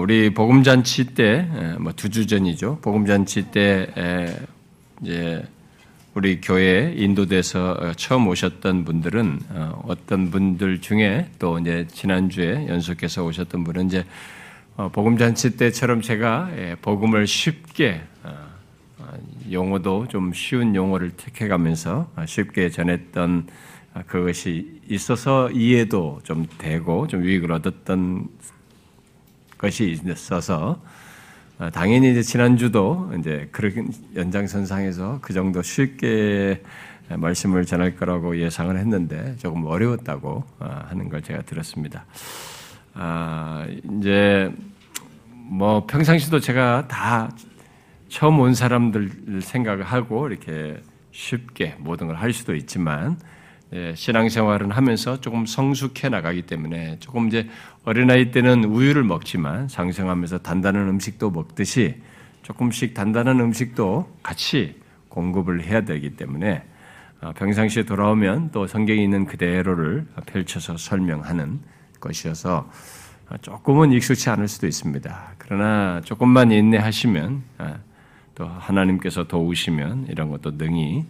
우리 복음잔치 때, 뭐 두 주 전이죠. 복음잔치 때 이제 우리 교회 인도돼서 처음 오셨던 분들은 어, 어떤 분들 중에 또 이제 지난주에 연속해서 오셨던 분은 이제 어, 복음잔치 때처럼 제가 예, 복음을 쉽게 어, 용어도 좀 쉬운 용어를 택해가면서 쉽게 전했던 그것이 있어서 이해도 좀 되고 좀 유익을 얻었던 것이 있어서 당연히 이제 지난주도 이제 그런 연장선상에서 그 정도 쉽게 말씀을 전할 거라고 예상을 했는데 조금 어려웠다고 하는 걸 제가 들었습니다. 아, 이제 뭐 평상시도 제가 다 처음 온 사람들 생각을 하고 이렇게 쉽게 모든 걸 할 수도 있지만 예, 신앙생활은 하면서 조금 성숙해 나가기 때문에 조금 이제 어린아이 때는 우유를 먹지만 상생하면서 단단한 음식도 먹듯이 조금씩 단단한 음식도 같이 공급을 해야 되기 때문에 어, 평상시에 돌아오면 또 성경에 있는 그대로를 펼쳐서 설명하는 것이어서 조금은 익숙치 않을 수도 있습니다. 그러나 조금만 인내하시면 어, 또 하나님께서 도우시면 이런 것도 능히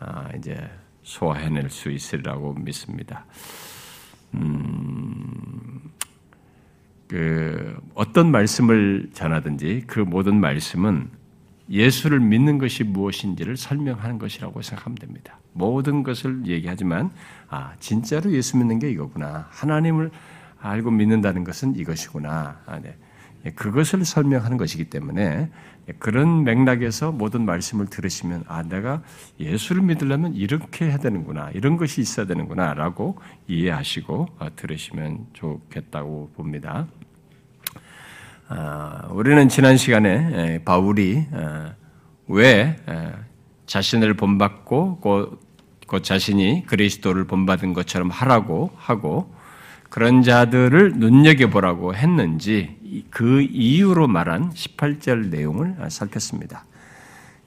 어, 이제 소화해낼 수 있으리라고 믿습니다. 음, 그 어떤 말씀을 전하든지 그 모든 말씀은 예수를 믿는 것이 무엇인지를 설명하는 것이라고 생각하면 됩니다. 모든 것을 얘기하지만 아 진짜로 예수 믿는 게 이거구나. 하나님을 알고 믿는다는 것은 이것이구나. 아, 네. 그것을 설명하는 것이기 때문에 그런 맥락에서 모든 말씀을 들으시면 아 내가 예수를 믿으려면 이렇게 해야 되는구나 이런 것이 있어야 되는구나라고 이해하시고 어, 들으시면 좋겠다고 봅니다. 아, 우리는 지난 시간에 바울이 어, 왜 자신을 본받고 곧 자신이 그리스도를 본받은 것처럼 하라고 하고 그런 자들을 눈여겨보라고 했는지 그 이유로 말한 18절 내용을 살폈습니다.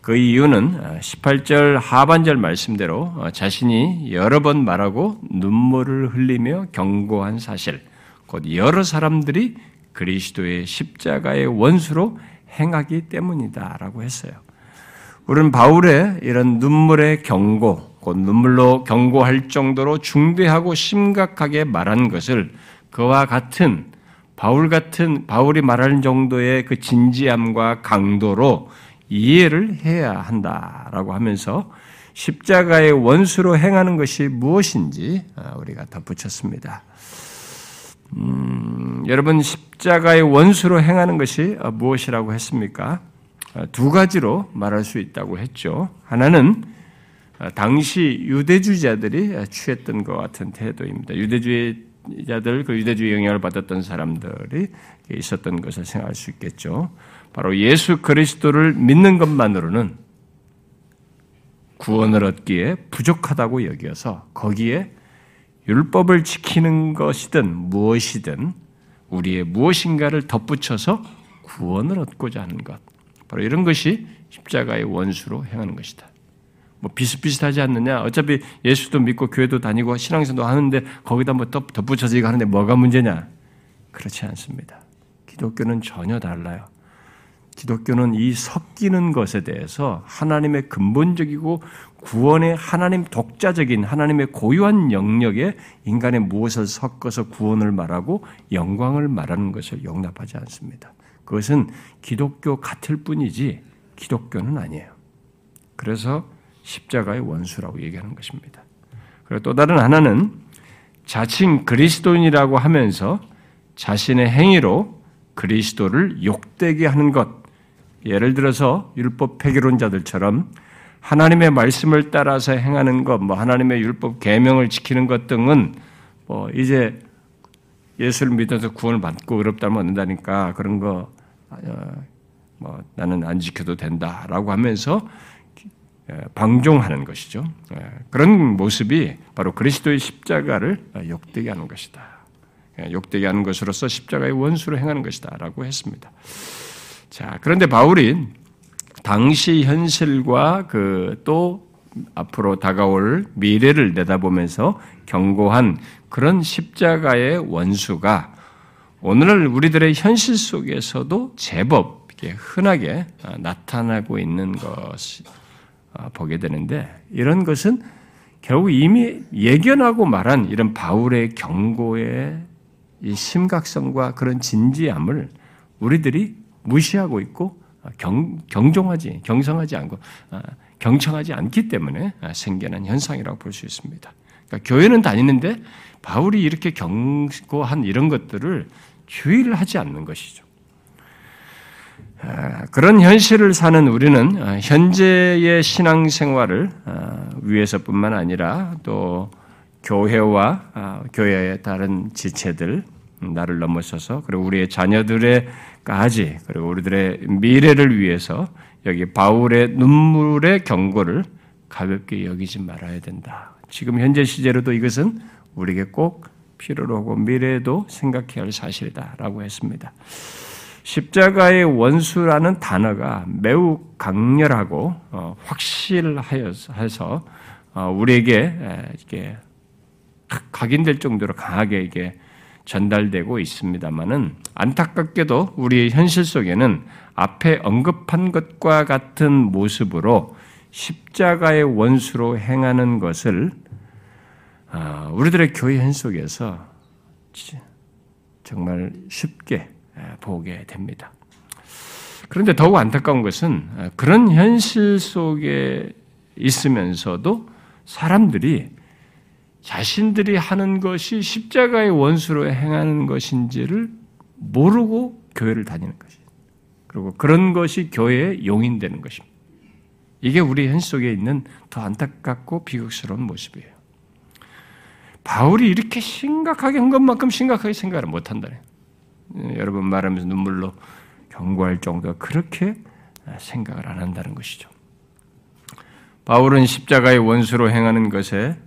그 이유는 18절 하반절 말씀대로 자신이 여러 번 말하고 눈물을 흘리며 경고한 사실, 곧 여러 사람들이 그리스도의 십자가의 원수로 행하기 때문이다라고 했어요. 우리는 바울의 이런 눈물의 경고, 곧 눈물로 경고할 정도로 중대하고 심각하게 말한 것을 그와 같은 바울 같은 바울이 말하는 정도의 그 진지함과 강도로 이해를 해야 한다라고 하면서 십자가의 원수로 행하는 것이 무엇인지 아, 우리가 덧붙였습니다. 음, 여러분 십자가의 원수로 행하는 것이 무엇이라고 했습니까? 아, 두 가지로 말할 수 있다고 했죠. 하나는 아, 당시 유대주의자들이 취했던 것 같은 태도입니다. 유대주의 자들 그 유대주의 영향을 받았던 사람들이 있었던 것을 생각할 수 있겠죠. 바로 예수 그리스도를 믿는 것만으로는 구원을 얻기에 부족하다고 여기어서 거기에 율법을 지키는 것이든 무엇이든 우리의 무엇인가를 덧붙여서 구원을 얻고자 하는 것. 바로 이런 것이 십자가의 원수로 행하는 것이다. 뭐 비슷비슷하지 않느냐? 어차피 예수도 믿고 교회도 다니고 신앙생활도 하는데 거기다 뭐 덧붙여서 이거 하는데 뭐가 문제냐? 그렇지 않습니다. 기독교는 전혀 달라요. 기독교는 이 섞이는 것에 대해서 하나님의 근본적이고 구원의 하나님 독자적인 하나님의 고유한 영역에 인간의 무엇을 섞어서 구원을 말하고 영광을 말하는 것을 용납하지 않습니다. 그것은 기독교 같을 뿐이지 기독교는 아니에요. 그래서 십자가의 원수라고 얘기하는 것입니다. 그리고 또 다른 하나는 자칭 그리스도인이라고 하면서 자신의 행위로 그리스도를 욕되게 하는 것. 예를 들어서 율법 폐기론자들처럼 하나님의 말씀을 따라서 행하는 것, 뭐 하나님의 율법 계명을 지키는 것 등은 뭐 이제 예수를 믿어서 구원을 받고 어렵다면 얻는다니까 그런 거뭐 어, 나는 안 지켜도 된다라고 하면서 예, 방종하는 것이죠. 예, 그런 모습이 바로 그리스도의 십자가를 욕되게 하는 것이다. 예, 욕되게 하는 것으로서 십자가의 원수로 행하는 것이다 라고 했습니다. 자, 그런데 바울이 당시 현실과 그 또 앞으로 다가올 미래를 내다보면서 경고한 그런 십자가의 원수가 오늘날 우리들의 현실 속에서도 제법 흔하게 어, 나타나고 있는 어, 보게 되는데 이런 것은 결국 이미 예견하고 말한 이런 바울의 경고의 심각성과 그런 진지함을 우리들이 무시하고 있고 경, 경종하지, 경성하지 않고 경청하지 않기 때문에 생겨난 현상이라고 볼 수 있습니다. 그러니까 교회는 다니는데 바울이 이렇게 경고한 이런 것들을 주의를 하지 않는 것이죠. 그런 현실을 사는 우리는 현재의 신앙생활을 위해서뿐만 아니라 또 교회와 교회의 다른 지체들 나를 넘어서서 그리고 우리의 자녀들의까지 그리고 우리들의 미래를 위해서 여기 바울의 눈물의 경고를 가볍게 여기지 말아야 된다. 지금 현재 시제로도 이것은 우리에게 꼭 필요로 하고 미래에도 생각해야 할 사실이다라고 했습니다. 십자가의 원수라는 단어가 매우 강렬하고 어, 확실하여서 어, 우리에게 이게 각인될 정도로 강하게 이게 전달되고 있습니다만은 안타깝게도 우리의 현실 속에는 앞에 언급한 것과 같은 모습으로 십자가의 원수로 행하는 것을 아, 우리들의 교회 현 속에서 정말 쉽게 보게 됩니다. 그런데 더욱 안타까운 것은 그런 현실 속에 있으면서도 사람들이 자신들이 하는 것이 십자가의 원수로 행하는 것인지를 모르고 교회를 다니는 것이. 그리고 그런 것이 교회의 용인되는 것입니다. 이게 우리 현실 속에 있는 더 안타깝고 비극스러운 모습이에요. 바울이 이렇게 심각하게 한 것만큼 심각하게 생각을 못한다네. 예, 여러분 말하면서 눈물로 경고할 정도가 그렇게 생각을 안 한다는 것이죠. 바울은 십자가의 원수로 행하는 것에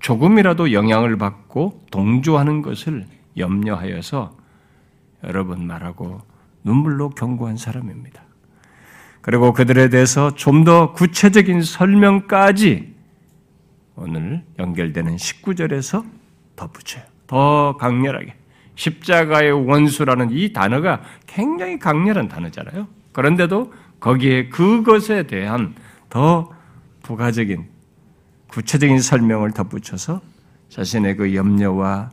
조금이라도 영향을 받고 동조하는 것을 염려하여서 여러 번 말하고 눈물로 경고한 사람입니다. 그리고 그들에 대해서 좀 더 구체적인 설명까지 오늘 연결되는 19절에서 덧붙여요. 더 강렬하게. 십자가의 원수라는 이 단어가 굉장히 강렬한 단어잖아요. 그런데도 거기에 그것에 대한 더 부가적인 구체적인 설명을 덧붙여서 자신의 그 염려와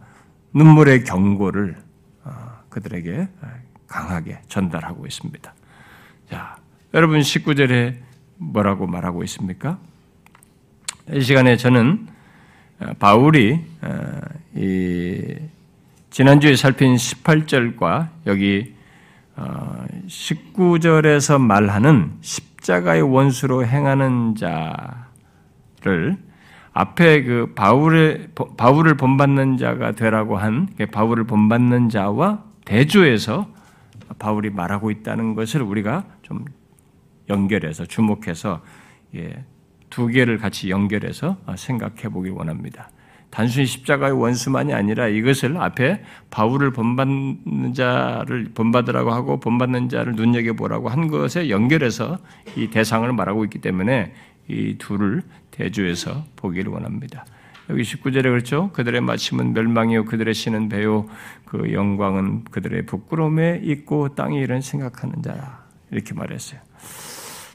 눈물의 경고를 어, 그들에게 강하게 전달하고 있습니다. 자, 여러분 19절에 뭐라고 말하고 있습니까? 이 시간에 저는 어, 바울이 어, 지난주에 살핀 18절과 여기 19절에서 말하는 십자가의 원수로 행하는 자를 앞에 그 바울의 바울을 본받는 자가 되라고 한 바울을 본받는 자와 대조해서 바울이 말하고 있다는 것을 우리가 좀 연결해서 주목해서 예, 두 개를 같이 연결해서 생각해 보기 원합니다. 단순히 십자가의 원수만이 아니라 이것을 앞에 바울을 본받는 자를 본받으라고 하고 본받는 자를 눈여겨 보라고 한 것에 연결해서 이 대상을 말하고 있기 때문에 이 둘을 대조해서 보기를 원합니다. 여기 19절에 그렇죠. 그들의 마침은 멸망이요 그들의 신은 배요 그 영광은 그들의 부끄러움에 있고 땅이 이런 생각하는 자라. 이렇게 말했어요.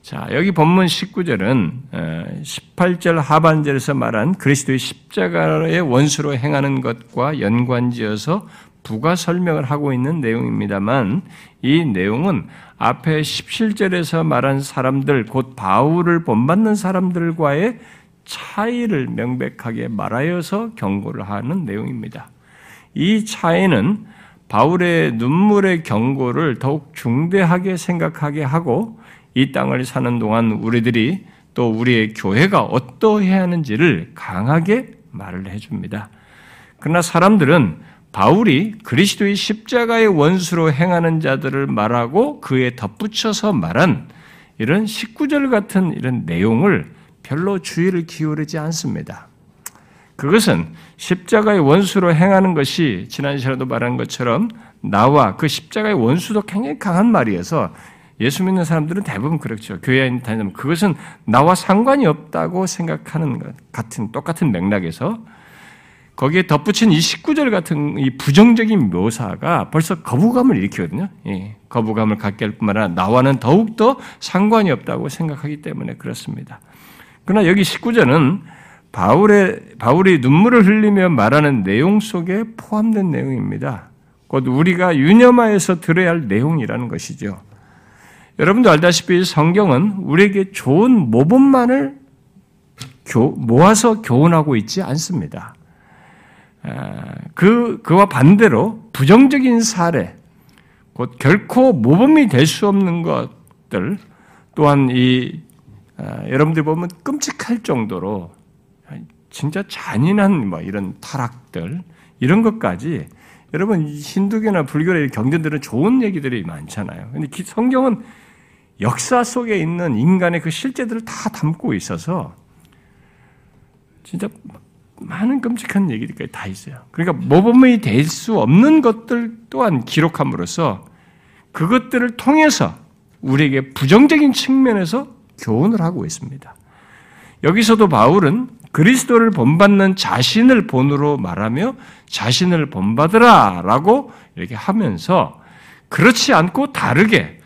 자, 여기 본문 19절은 18절 하반절에서 말한 그리스도의 십자가의 원수로 행하는 것과 연관지어서 부가 설명을 하고 있는 내용입니다만 이 내용은 앞에 17절에서 말한 사람들, 곧 바울을 본받는 사람들과의 차이를 명백하게 말하여서 경고를 하는 내용입니다. 이 차이는 바울의 눈물의 경고를 더욱 중대하게 생각하게 하고 이 땅을 사는 동안 우리들이 또 우리의 교회가 어떠해야 하는지를 강하게 말을 해줍니다. 그러나 사람들은 바울이 그리스도의 십자가의 원수로 행하는 자들을 말하고 그에 덧붙여서 말한 이런 19절 같은 이런 내용을 별로 주의를 기울이지 않습니다. 그것은 십자가의 원수로 행하는 것이 지난 시간에도 말한 것처럼 나와 그 십자가의 원수도 굉장히 강한 말이어서 예수 믿는 사람들은 대부분 그렇죠. 교회에 다니면 그것은 나와 상관이 없다고 생각하는 것 같은 똑같은 맥락에서 거기에 덧붙인 이 19절 같은 이 부정적인 묘사가 벌써 거부감을 일으키거든요. 예, 거부감을 갖게 할 뿐만 아니라 나와는 더욱더 상관이 없다고 생각하기 때문에 그렇습니다. 그러나 여기 19절은 바울의, 바울이 눈물을 흘리며 말하는 내용 속에 포함된 내용입니다. 곧 우리가 유념하여서 들어야 할 내용이라는 것이죠. 여러분도 알다시피 성경은 우리에게 좋은 모범만을 모아서 교훈하고 있지 않습니다. 아, 그, 그와 반대로 부정적인 사례, 곧 결코 모범이 될 수 없는 것들, 또한 이, 아, 여러분들 보면 끔찍할 정도로 진짜 잔인한 뭐 이런 타락들, 이런 것까지 여러분 힌두교나 불교의 경전들은 좋은 얘기들이 많잖아요. 근데 성경은 역사 속에 있는 인간의 그 실제들을 다 담고 있어서 진짜 많은 끔찍한 얘기들까지 다 있어요. 그러니까 모범이 될 수 없는 것들 또한 기록함으로써 그것들을 통해서 우리에게 부정적인 측면에서 교훈을 하고 있습니다. 여기서도 바울은 그리스도를 본받는 자신을 본으로 말하며 자신을 본받으라 라고 이렇게 하면서 그렇지 않고 다르게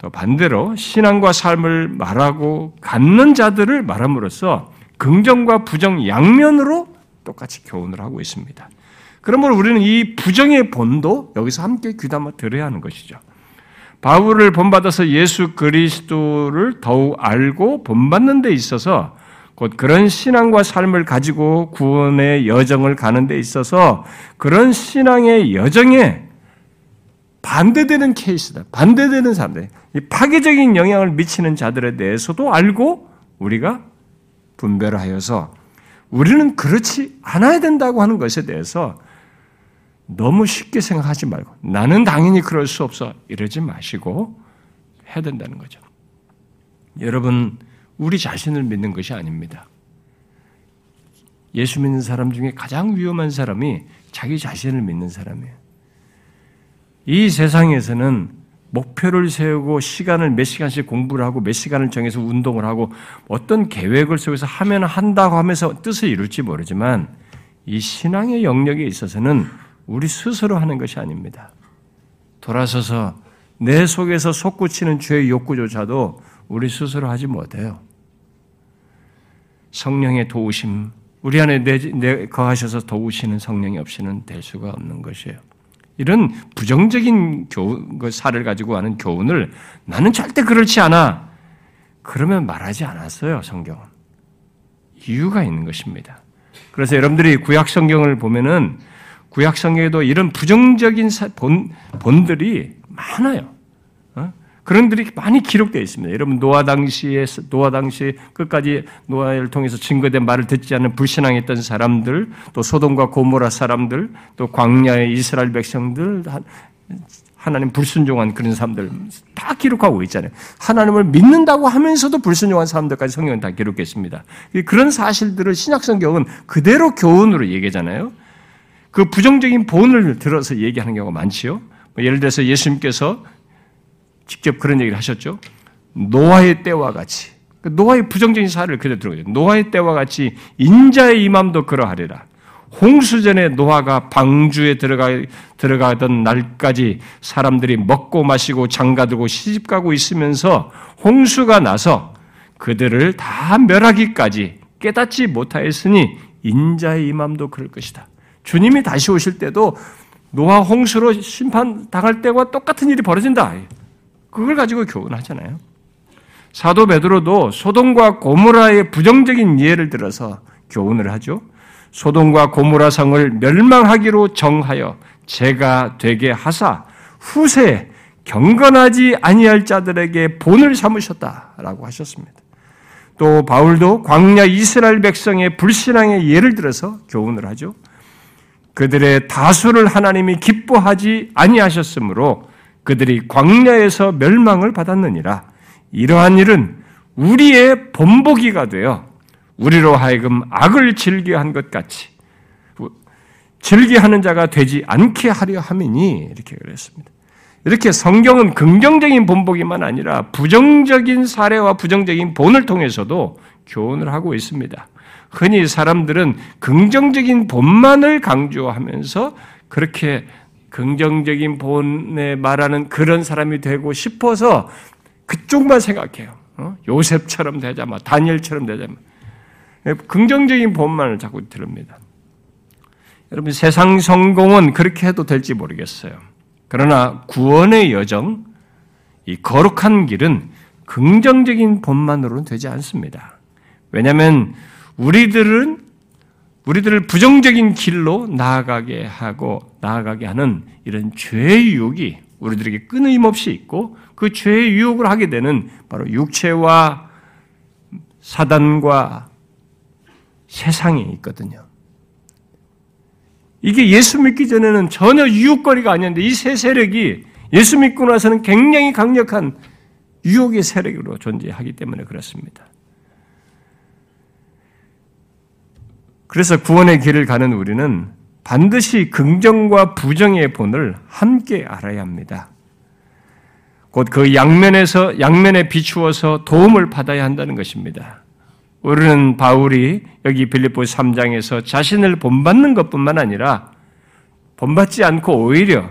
또 반대로 신앙과 삶을 말하고 갖는 자들을 말함으로써 긍정과 부정 양면으로 똑같이 교훈을 하고 있습니다. 그러므로 우리는 이 부정의 본도 여기서 함께 귀담아 들어야 하는 것이죠. 바울을 본받아서 예수 그리스도를 더욱 알고 본받는 데 있어서 곧 그런 신앙과 삶을 가지고 구원의 여정을 가는 데 있어서 그런 신앙의 여정에 반대되는 케이스다. 반대되는 사람들. 이 파괴적인 영향을 미치는 자들에 대해서도 알고 우리가 분별을 하여서 우리는 그렇지 않아야 된다고 하는 것에 대해서 너무 쉽게 생각하지 말고 나는 당연히 그럴 수 없어 이러지 마시고 해야 된다는 거죠. 여러분 우리 자신을 믿는 것이 아닙니다. 예수 믿는 사람 중에 가장 위험한 사람이 자기 자신을 믿는 사람이에요. 이 세상에서는 목표를 세우고 시간을 몇 시간씩 공부를 하고 몇 시간을 정해서 운동을 하고 어떤 계획을 속에서 하면 한다고 하면서 뜻을 이룰지 모르지만 이 신앙의 영역에 있어서는 우리 스스로 하는 것이 아닙니다. 돌아서서 내 속에서 솟구치는 죄의 욕구조차도 우리 스스로 하지 못해요. 성령의 도우심, 우리 안에 거하셔서 도우시는 성령이 없이는 될 수가 없는 것이에요. 이런 부정적인 교훈, 그 사를 가지고 하는 교훈을 나는 절대 그렇지 않아. 그러면 말하지 않았어요, 성경은. 이유가 있는 것입니다. 그래서 여러분들이 구약 성경을 보면은 구약 성경에도 이런 부정적인 본, 본들이 많아요. 그런 들이 많이 기록되어 있습니다. 여러분 노아 당시에 노아 당시 끝까지 노아를 통해서 증거된 말을 듣지 않는 불신앙했던 사람들, 또 소돔과 고모라 사람들, 또 광야의 이스라엘 백성들, 하나님 불순종한 그런 사람들 다 기록하고 있잖아요. 하나님을 믿는다고 하면서도 불순종한 사람들까지 성경은 다 기록했습니다. 그런 사실들을 신약 성경은 그대로 교훈으로 얘기하잖아요. 그 부정적인 본을 들어서 얘기하는 경우가 많지요. 뭐 예를 들어서 예수님께서 직접 그런 얘기를 하셨죠. 노아의 때와 같이 그 노아의 부정적인 사례를 그대로 들어요. 노아의 때와 같이 인자의 임함도 그러하리라. 홍수전에 노아가 방주에 들어가, 들어가던 날까지 사람들이 먹고 마시고 장가들고 시집가고 있으면서 홍수가 나서 그들을 다 멸하기까지 깨닫지 못하였으니 인자의 임함도 그럴 것이다. 주님이 다시 오실 때도 노아 홍수로 심판 당할 때와 똑같은 일이 벌어진다. 그걸 가지고 교훈하잖아요. 사도 베드로도 소돔과 고모라의 부정적인 예를 들어서 교훈을 하죠. 소돔과 고모라 성을 멸망하기로 정하여 제가 되게 하사 후세 경건하지 아니할 자들에게 본을 삼으셨다라고 하셨습니다. 또 바울도 광야 이스라엘 백성의 불신앙의 예를 들어서 교훈을 하죠. 그들의 다수를 하나님이 기뻐하지 아니하셨으므로 그들이 광야에서 멸망을 받았느니라. 이러한 일은 우리의 본보기가 되어 우리로 하여금 악을 즐겨한 것 같이 즐겨하는 자가 되지 않게 하려 함이니 이렇게 그랬습니다. 이렇게 성경은 긍정적인 본보기만 아니라 부정적인 사례와 부정적인 본을 통해서도 교훈을 하고 있습니다. 흔히 사람들은 긍정적인 본만을 강조하면서 그렇게 긍정적인 본에 말하는 그런 사람이 되고 싶어서 그쪽만 생각해요. 어? 요셉처럼 되자마, 다니엘처럼 되자마. 긍정적인 본만을 자꾸 들읍니다. 여러분 세상 성공은 그렇게 해도 될지 모르겠어요. 그러나 구원의 여정, 이 거룩한 길은 긍정적인 본만으로는 되지 않습니다. 왜냐하면 우리들은 우리들을 부정적인 길로 나아가게 하고 나아가게 하는 이런 죄의 유혹이 우리들에게 끊임없이 있고 그 죄의 유혹을 하게 되는 바로 육체와 사단과 세상이 있거든요. 이게 예수 믿기 전에는 전혀 유혹거리가 아니었는데 이 세 세력이 예수 믿고 나서는 굉장히 강력한 유혹의 세력으로 존재하기 때문에 그렇습니다. 그래서 구원의 길을 가는 우리는 반드시 긍정과 부정의 본을 함께 알아야 합니다. 곧 그 양면에서 양면에 비추어서 도움을 받아야 한다는 것입니다. 우리는 바울이 여기 빌립보 3장에서 자신을 본받는 것뿐만 아니라 본받지 않고 오히려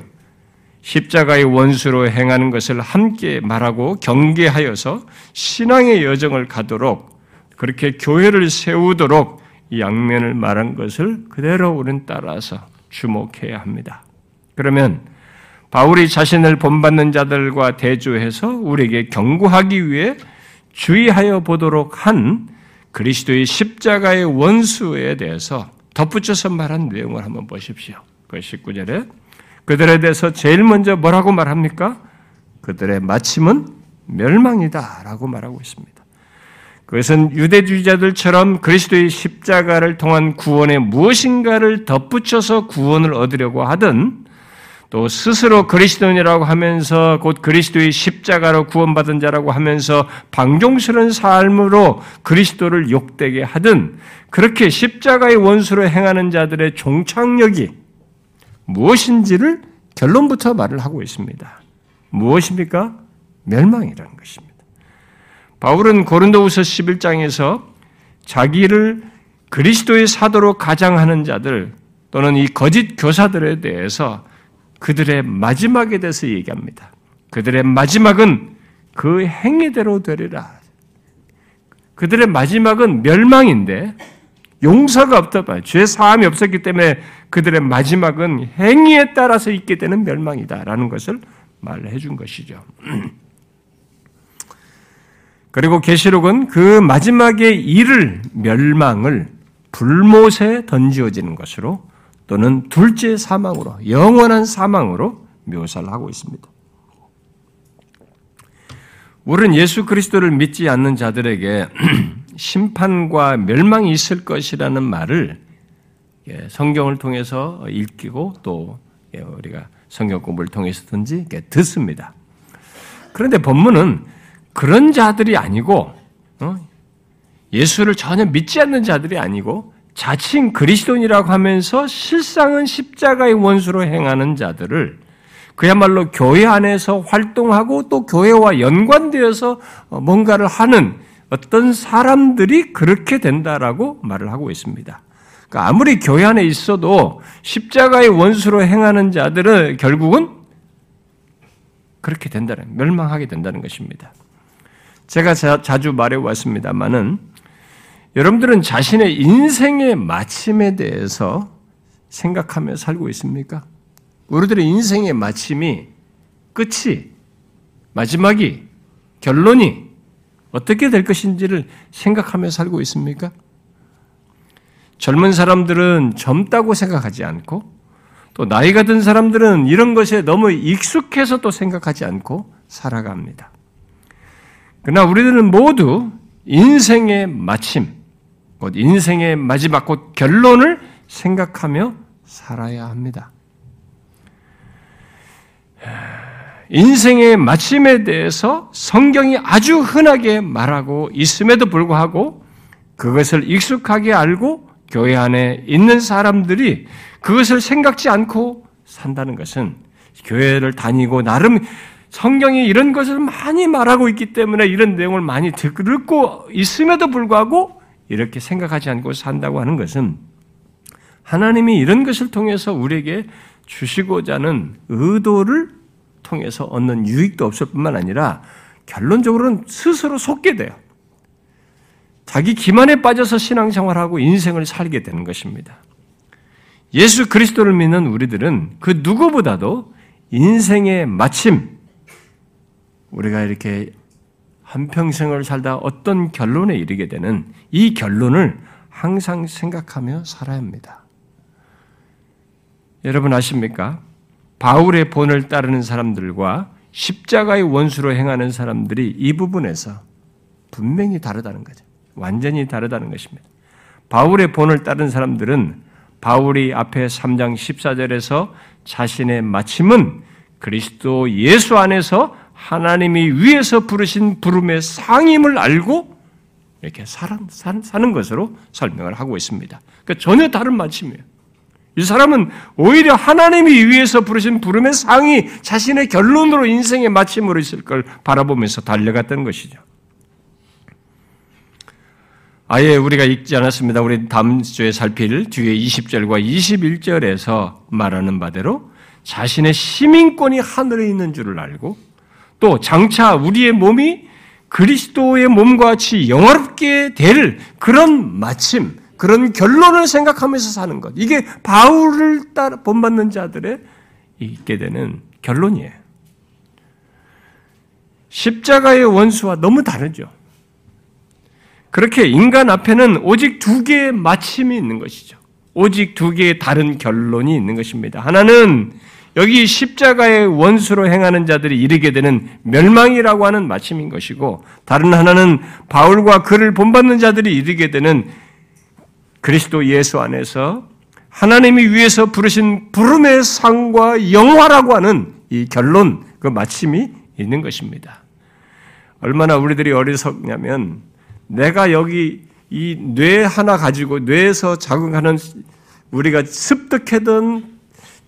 십자가의 원수로 행하는 것을 함께 말하고 경계하여서 신앙의 여정을 가도록 그렇게 교회를 세우도록 양면을 말한 것을 그대로 우리는 따라서 주목해야 합니다. 그러면 바울이 자신을 본받는 자들과 대조해서 우리에게 경고하기 위해 주의하여 보도록 한 그리스도의 십자가의 원수에 대해서 덧붙여서 말한 내용을 한번 보십시오. 그 19절에 그들에 대해서 제일 먼저 뭐라고 말합니까? 그들의 마침은 멸망이다 라고 말하고 있습니다. 그것은 유대주의자들처럼 그리스도의 십자가를 통한 구원에 무엇인가를 덧붙여서 구원을 얻으려고 하든 또 스스로 그리스도인이라고 하면서 곧 그리스도의 십자가로 구원받은 자라고 하면서 방종스러운 삶으로 그리스도를 욕되게 하든 그렇게 십자가의 원수로 행하는 자들의 종착역이 무엇인지를 결론부터 말을 하고 있습니다. 무엇입니까? 멸망이라는 것입니다. 바울은 고린도후서 11장에서 자기를 그리스도의 사도로 가장하는 자들 또는 이 거짓 교사들에 대해서 그들의 마지막에 대해서 얘기합니다. 그들의 마지막은 그 행위대로 되리라. 그들의 마지막은 멸망인데 용서가 없다 봐. 죄 사함이 없었기 때문에 그들의 마지막은 행위에 따라서 있게 되는 멸망이다라는 것을 말해 준 것이죠. 그리고 계시록은 그 마지막의 일을 멸망을 불못에 던지어지는 것으로 또는 둘째 사망으로 영원한 사망으로 묘사를 하고 있습니다. 우리는 예수 그리스도를 믿지 않는 자들에게 심판과 멸망이 있을 것이라는 말을 예, 성경을 통해서 읽히고 또 예, 우리가 성경 공부를 통해서든지 듣습니다. 그런데 본문은 그런 자들이 아니고 어? 예수를 전혀 믿지 않는 자들이 아니고 자칭 그리스도인이라고 하면서 실상은 십자가의 원수로 행하는 자들을 그야말로 교회 안에서 활동하고 또 교회와 연관되어서 뭔가를 하는 어떤 사람들이 그렇게 된다라고 말을 하고 있습니다. 그러니까 아무리 교회 안에 있어도 십자가의 원수로 행하는 자들은 결국은 그렇게 된다는, 멸망하게 된다는 것입니다. 제가 자, 주 말해왔습니다만은 여러분들은 자신의 인생의 마침에 대해서 생각하며 살고 있습니까? 우리들의 인생의 마침이 끝이 마지막이 결론이 어떻게 될 것인지를 생각하며 살고 있습니까? 젊은 사람들은 젊다고 생각하지 않고 또 나이가 든 사람들은 이런 것에 너무 익숙해서 또 생각하지 않고 살아갑니다. 그러나 우리들은 모두 인생의 마침, 곧 인생의 마지막, 곧 결론을 생각하며 살아야 합니다. 인생의 마침에 대해서 성경이 아주 흔하게 말하고 있음에도 불구하고 그것을 익숙하게 알고 교회 안에 있는 사람들이 그것을 생각지 않고 산다는 것은 교회를 다니고 나름 성경이 이런 것을 많이 말하고 있기 때문에 이런 내용을 많이 듣고 있음에도 불구하고 이렇게 생각하지 않고 산다고 하는 것은 하나님이 이런 것을 통해서 우리에게 주시고자 하는 의도를 통해서 얻는 유익도 없을 뿐만 아니라 결론적으로는 스스로 속게 돼요. 자기 기만에 빠져서 신앙생활하고 인생을 살게 되는 것입니다. 예수 그리스도를 믿는 우리들은 그 누구보다도 인생의 마침, 우리가 이렇게 한평생을 살다 어떤 결론에 이르게 되는 이 결론을 항상 생각하며 살아야 합니다. 여러분 아십니까? 바울의 본을 따르는 사람들과 십자가의 원수로 행하는 사람들이 이 부분에서 분명히 다르다는 거죠. 완전히 다르다는 것입니다. 바울의 본을 따른 사람들은 바울이 앞에 3장 14절에서 자신의 마침은 그리스도 예수 안에서 하나님이 위에서 부르신 부름의 상임을 알고 이렇게 사는 것으로 설명을 하고 있습니다. 그러니까 전혀 다른 마침이에요. 이 사람은 오히려 하나님이 위에서 부르신 부름의 상이 자신의 결론으로 인생의 마침으로 있을 걸 바라보면서 달려갔다는 것이죠. 아예 우리가 읽지 않았습니다. 우리 다음 주에 살필 뒤에 20절과 21절에서 말하는 바대로 자신의 시민권이 하늘에 있는 줄을 알고 또 장차 우리의 몸이 그리스도의 몸과 같이 영화롭게 될 그런 마침, 그런 결론을 생각하면서 사는 것. 이게 바울을 따라 본받는 자들의 있게 되는 결론이에요. 십자가의 원수와 너무 다르죠. 그렇게 인간 앞에는 오직 두 개의 마침이 있는 것이죠. 오직 두 개의 다른 결론이 있는 것입니다. 하나는 여기 십자가의 원수로 행하는 자들이 이르게 되는 멸망이라고 하는 마침인 것이고, 다른 하나는 바울과 그를 본받는 자들이 이르게 되는 그리스도 예수 안에서 하나님이 위해서 부르신 부름의 상과 영화라고 하는 이 결론, 그 마침이 있는 것입니다. 얼마나 우리들이 어리석냐면, 내가 여기 이 뇌 하나 가지고 뇌에서 자극하는 우리가 습득해던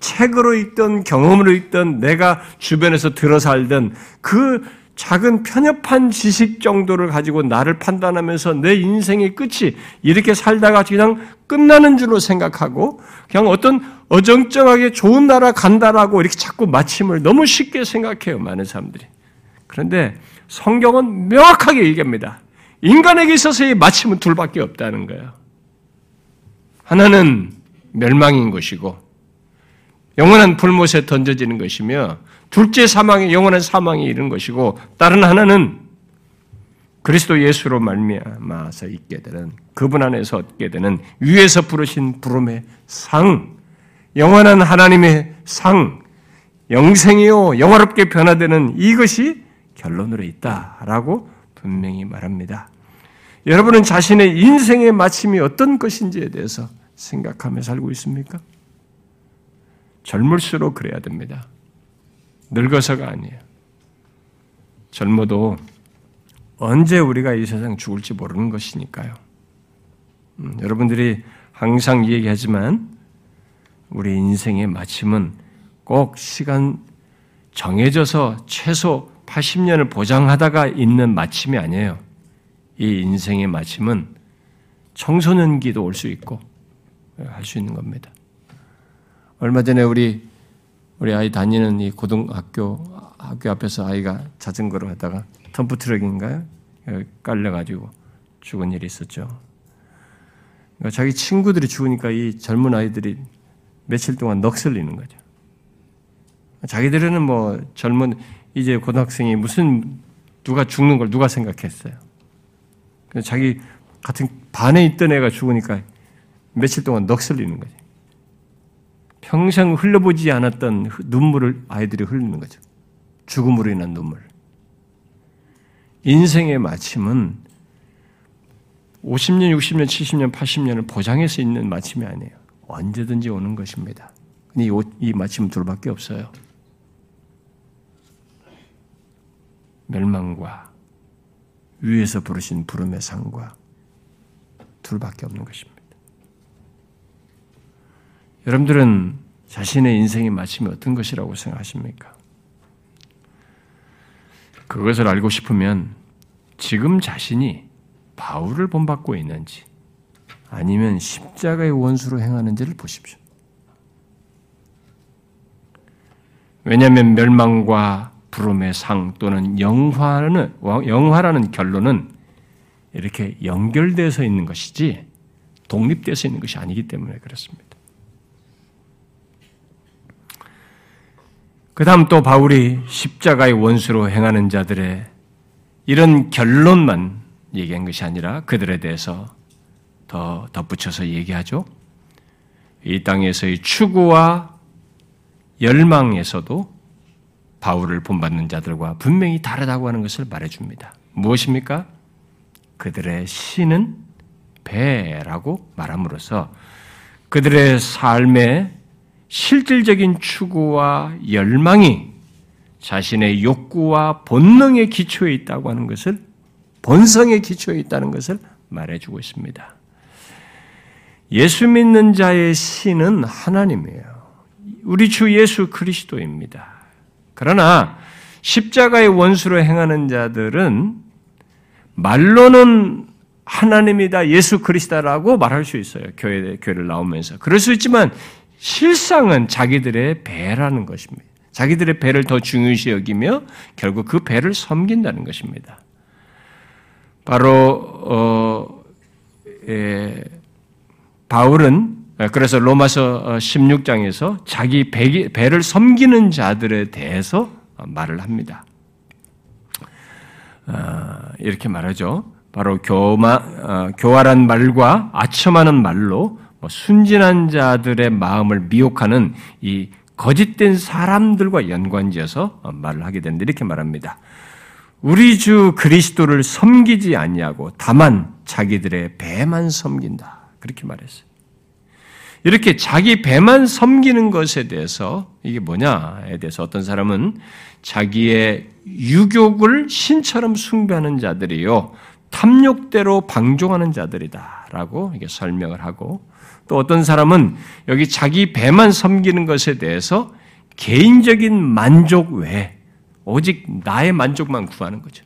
책으로 읽던 경험으로 읽던 내가 주변에서 들어 살던 그 작은 편협한 지식 정도를 가지고 나를 판단하면서 내 인생의 끝이 이렇게 살다가 그냥 끝나는 줄로 생각하고 그냥 어떤 어정쩡하게 좋은 나라 간다라고 이렇게 자꾸 마침을 너무 쉽게 생각해요. 많은 사람들이. 그런데 성경은 명확하게 얘기합니다. 인간에게 있어서의 마침은 둘밖에 없다는 거예요. 하나는 멸망인 것이고 영원한 불못에 던져지는 것이며 둘째 사망이 영원한 사망이 이른 것이고 다른 하나는 그리스도 예수로 말미암아서 있게 되는 그분 안에서 얻게 되는 위에서 부르신 부름의 상, 영원한 하나님의 상, 영생이요 영화롭게 변화되는 이것이 결론으로 있다라고 분명히 말합니다. 여러분은 자신의 인생의 마침이 어떤 것인지에 대해서 생각하며 살고 있습니까? 젊을수록 그래야 됩니다. 늙어서가 아니에요. 젊어도 언제 우리가 이 세상 죽을지 모르는 것이니까요. 음, 여러분들이 항상 얘기하지만 우리 인생의 마침은 꼭 시간 정해져서 최소 80년을 보장하다가 있는 마침이 아니에요. 이 인생의 마침은 청소년기도 올 수 있고 할 수 있는 겁니다. 얼마 전에 우리 우리 아이 다니는 이 고등학교 학교 앞에서 아이가 자전거로 하다가 덤프 트럭인가요? 깔려가지고 죽은 일이 있었죠. 자기 친구들이 죽으니까 이 젊은 아이들이 며칠 동안 넋을리는 거죠. 자기들은 뭐 젊은 이제 고등학생이 무슨 누가 죽는 걸 누가 생각했어요. 자기 같은 반에 있던 애가 죽으니까 며칠 동안 넋을리는 거지. 평생 흘려보지 않았던 눈물을 아이들이 흘리는 거죠. 죽음으로 인한 눈물. 인생의 마침은 50년, 60년, 70년, 80년을 보장해서 있는 마침이 아니에요. 언제든지 오는 것입니다. 이, 이 마침은 둘밖에 없어요. 멸망과 위에서 부르신 부름의 상과 둘밖에 없는 것입니다. 여러분들은 자신의 인생의 마침이 어떤 것이라고 생각하십니까? 그것을 알고 싶으면 지금 자신이 바울을 본받고 있는지, 아니면 십자가의 원수로 행하는지를 보십시오. 왜냐하면 멸망과 부름의 상 또는 영화는 영화라는 결론은 이렇게 연결돼서 있는 것이지 독립돼서 있는 것이 아니기 때문에 그렇습니다. 그 다음 또 바울이 십자가의 원수로 행하는 자들의 이런 결론만 얘기한 것이 아니라 그들에 대해서 더 덧붙여서 얘기하죠. 이 땅에서의 추구와 열망에서도 바울을 본받는 자들과 분명히 다르다고 하는 것을 말해줍니다. 무엇입니까? 그들의 신은 배라고 말함으로써 그들의 삶의 실질적인 추구와 열망이 자신의 욕구와 본능의 기초에 있다고 하는 것을 본성의 기초에 있다는 것을 말해주고 있습니다. 예수 믿는 자의 신은 하나님이에요. 우리 주 예수 그리스도입니다. 그러나 십자가의 원수로 행하는 자들은 말로는 하나님이다, 예수 그리스도라고 말할 수 있어요. 교회, 교회를 나오면서. 그럴 수 있지만 실상은 자기들의 배라는 것입니다. 자기들의 배를 더 중요시 여기며 결국 그 배를 섬긴다는 것입니다. 바로 어, 예, 바울은 그래서 로마서 16장에서 자기 배, 배를 섬기는 자들에 대해서 말을 합니다. 어, 이렇게 말하죠. 바로 교마, 어, 교활한 말과 아첨하는 말로 뭐 순진한 자들의 마음을 미혹하는 이 거짓된 사람들과 연관지어서 말을 하게 되는데 이렇게 말합니다. 우리 주 그리스도를 섬기지 아니하고 다만 자기들의 배만 섬긴다. 그렇게 말했어요. 이렇게 자기 배만 섬기는 것에 대해서 이게 뭐냐에 대해서 어떤 사람은 자기의 유욕을 신처럼 숭배하는 자들이요 탐욕대로 방종하는 자들이다라고 이게 설명을 하고 또 어떤 사람은 여기 자기 배만 섬기는 것에 대해서 개인적인 만족 외에 오직 나의 만족만 구하는 거죠.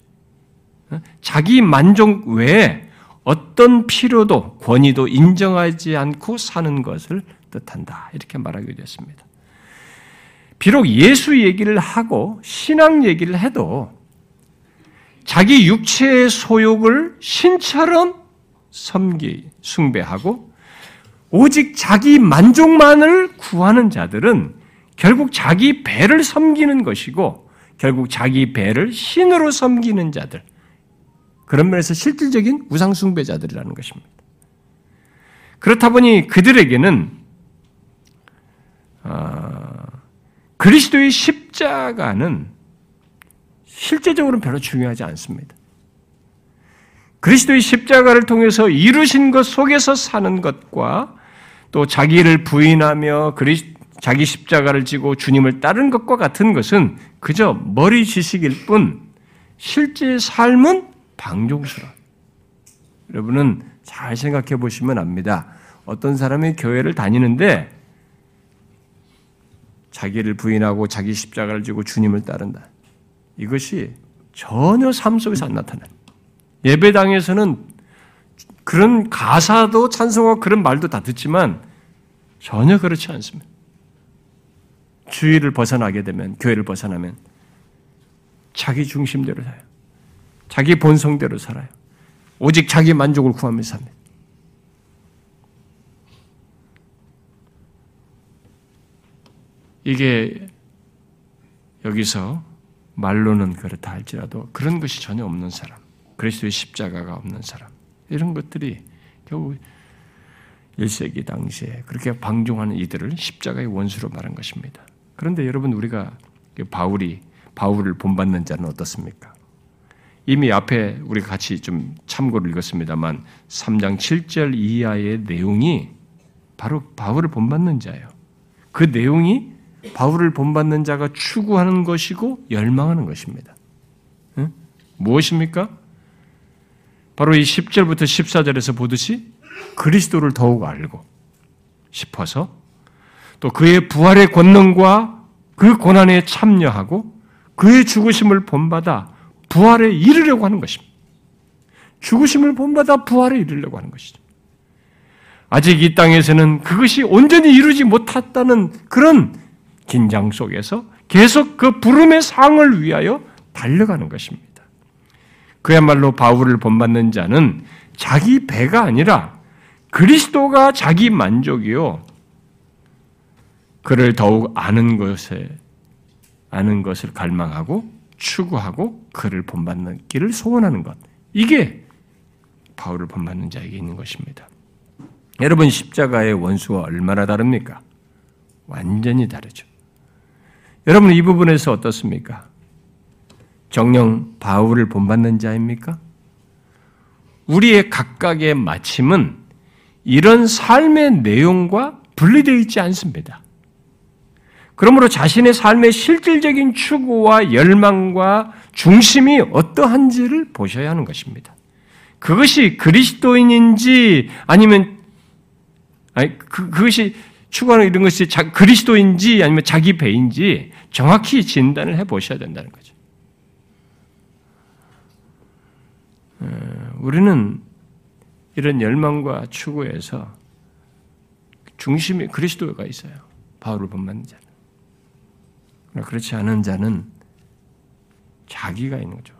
어? 자기 만족 외에 어떤 필요도 권위도 인정하지 않고 사는 것을 뜻한다. 이렇게 말하게 되었습니다. 비록 예수 얘기를 하고 신앙 얘기를 해도 자기 육체의 소욕을 신처럼 섬기, 숭배하고 오직 자기 만족만을 구하는 자들은 결국 자기 배를 섬기는 것이고 결국 자기 배를 신으로 섬기는 자들. 그런 면에서 실질적인 우상숭배자들이라는 것입니다. 그렇다 보니 그들에게는 어, 그리스도의 십자가는 실제적으로는 별로 중요하지 않습니다. 그리스도의 십자가를 통해서 이루신 것 속에서 사는 것과 또 자기를 부인하며 그리스, 자기 십자가를 지고 주님을 따른 것과 같은 것은 그저 머리 지식일 뿐 실제 삶은 방종스러워. 여러분은 잘 생각해 보시면 압니다. 어떤 사람이 교회를 다니는데 자기를 부인하고 자기 십자가를 지고 주님을 따른다. 이것이 전혀 삶 속에서 안 나타나요. 예배당에서는 그런 가사도 찬송하고 그런 말도 다 듣지만 전혀 그렇지 않습니다. 주의를 벗어나게 되면, 교회를 벗어나면 자기 중심대로 살아요. 자기 본성대로 살아요. 오직 자기 만족을 구하면서 삽니다. 이게 여기서 말로는 그렇다 할지라도 그런 것이 전혀 없는 사람, 그리스도의 십자가가 없는 사람, 이런 것들이 결국 1세기 당시에 그렇게 방종하는 이들을 십자가의 원수로 말한 것입니다. 그런데 여러분 우리가 바울이 바울을 본받는 자는 어떻습니까? 이미 앞에 우리가 같이 좀 참고를 읽었습니다만 3장 7절 이하의 내용이 바로 바울을 본받는 자예요. 그 내용이 바울을 본받는 자가 추구하는 것이고 열망하는 것입니다. 응? 무엇입니까? 바로 이 10절부터 14절에서 보듯이 그리스도를 더욱 알고 싶어서 또 그의 부활의 권능과 그 고난에 참여하고 그의 죽으심을 본받아 부활에 이르려고 하는 것입니다. 죽으심을 본받아 부활에 이르려고 하는 것이죠. 아직 이 땅에서는 그것이 온전히 이루지 못했다는 그런 긴장 속에서 계속 그 부름의 상을 위하여 달려가는 것입니다. 그야말로 바울을 본받는 자는 자기 배가 아니라 그리스도가 자기 만족이요. 그를 더욱 아는 것에 아는 것을 갈망하고 추구하고 그를 본받는 길을 소원하는 것. 이게 바울을 본받는 자에게 있는 것입니다. 여러분 십자가의 원수와 얼마나 다릅니까? 완전히 다르죠. 여러분 이 부분에서 어떻습니까? 정령 바울을 본받는 자입니까? 우리의 각각의 마침은 이런 삶의 내용과 분리되어 있지 않습니다. 그러므로 자신의 삶의 실질적인 추구와 열망과 중심이 어떠한지를 보셔야 하는 것입니다. 그것이 그리스도인인지 아니면 아니 그, 그것이 추구하는 이런 것이 자, 그리스도인지 아니면 자기 배인지 정확히 진단을 해 보셔야 된다는 거죠. 우리는 이런 열망과 추구에서 중심이 그리스도가 있어요. 바울을 본받는 자는. 그렇지 않은 자는 자기가 있는 거죠.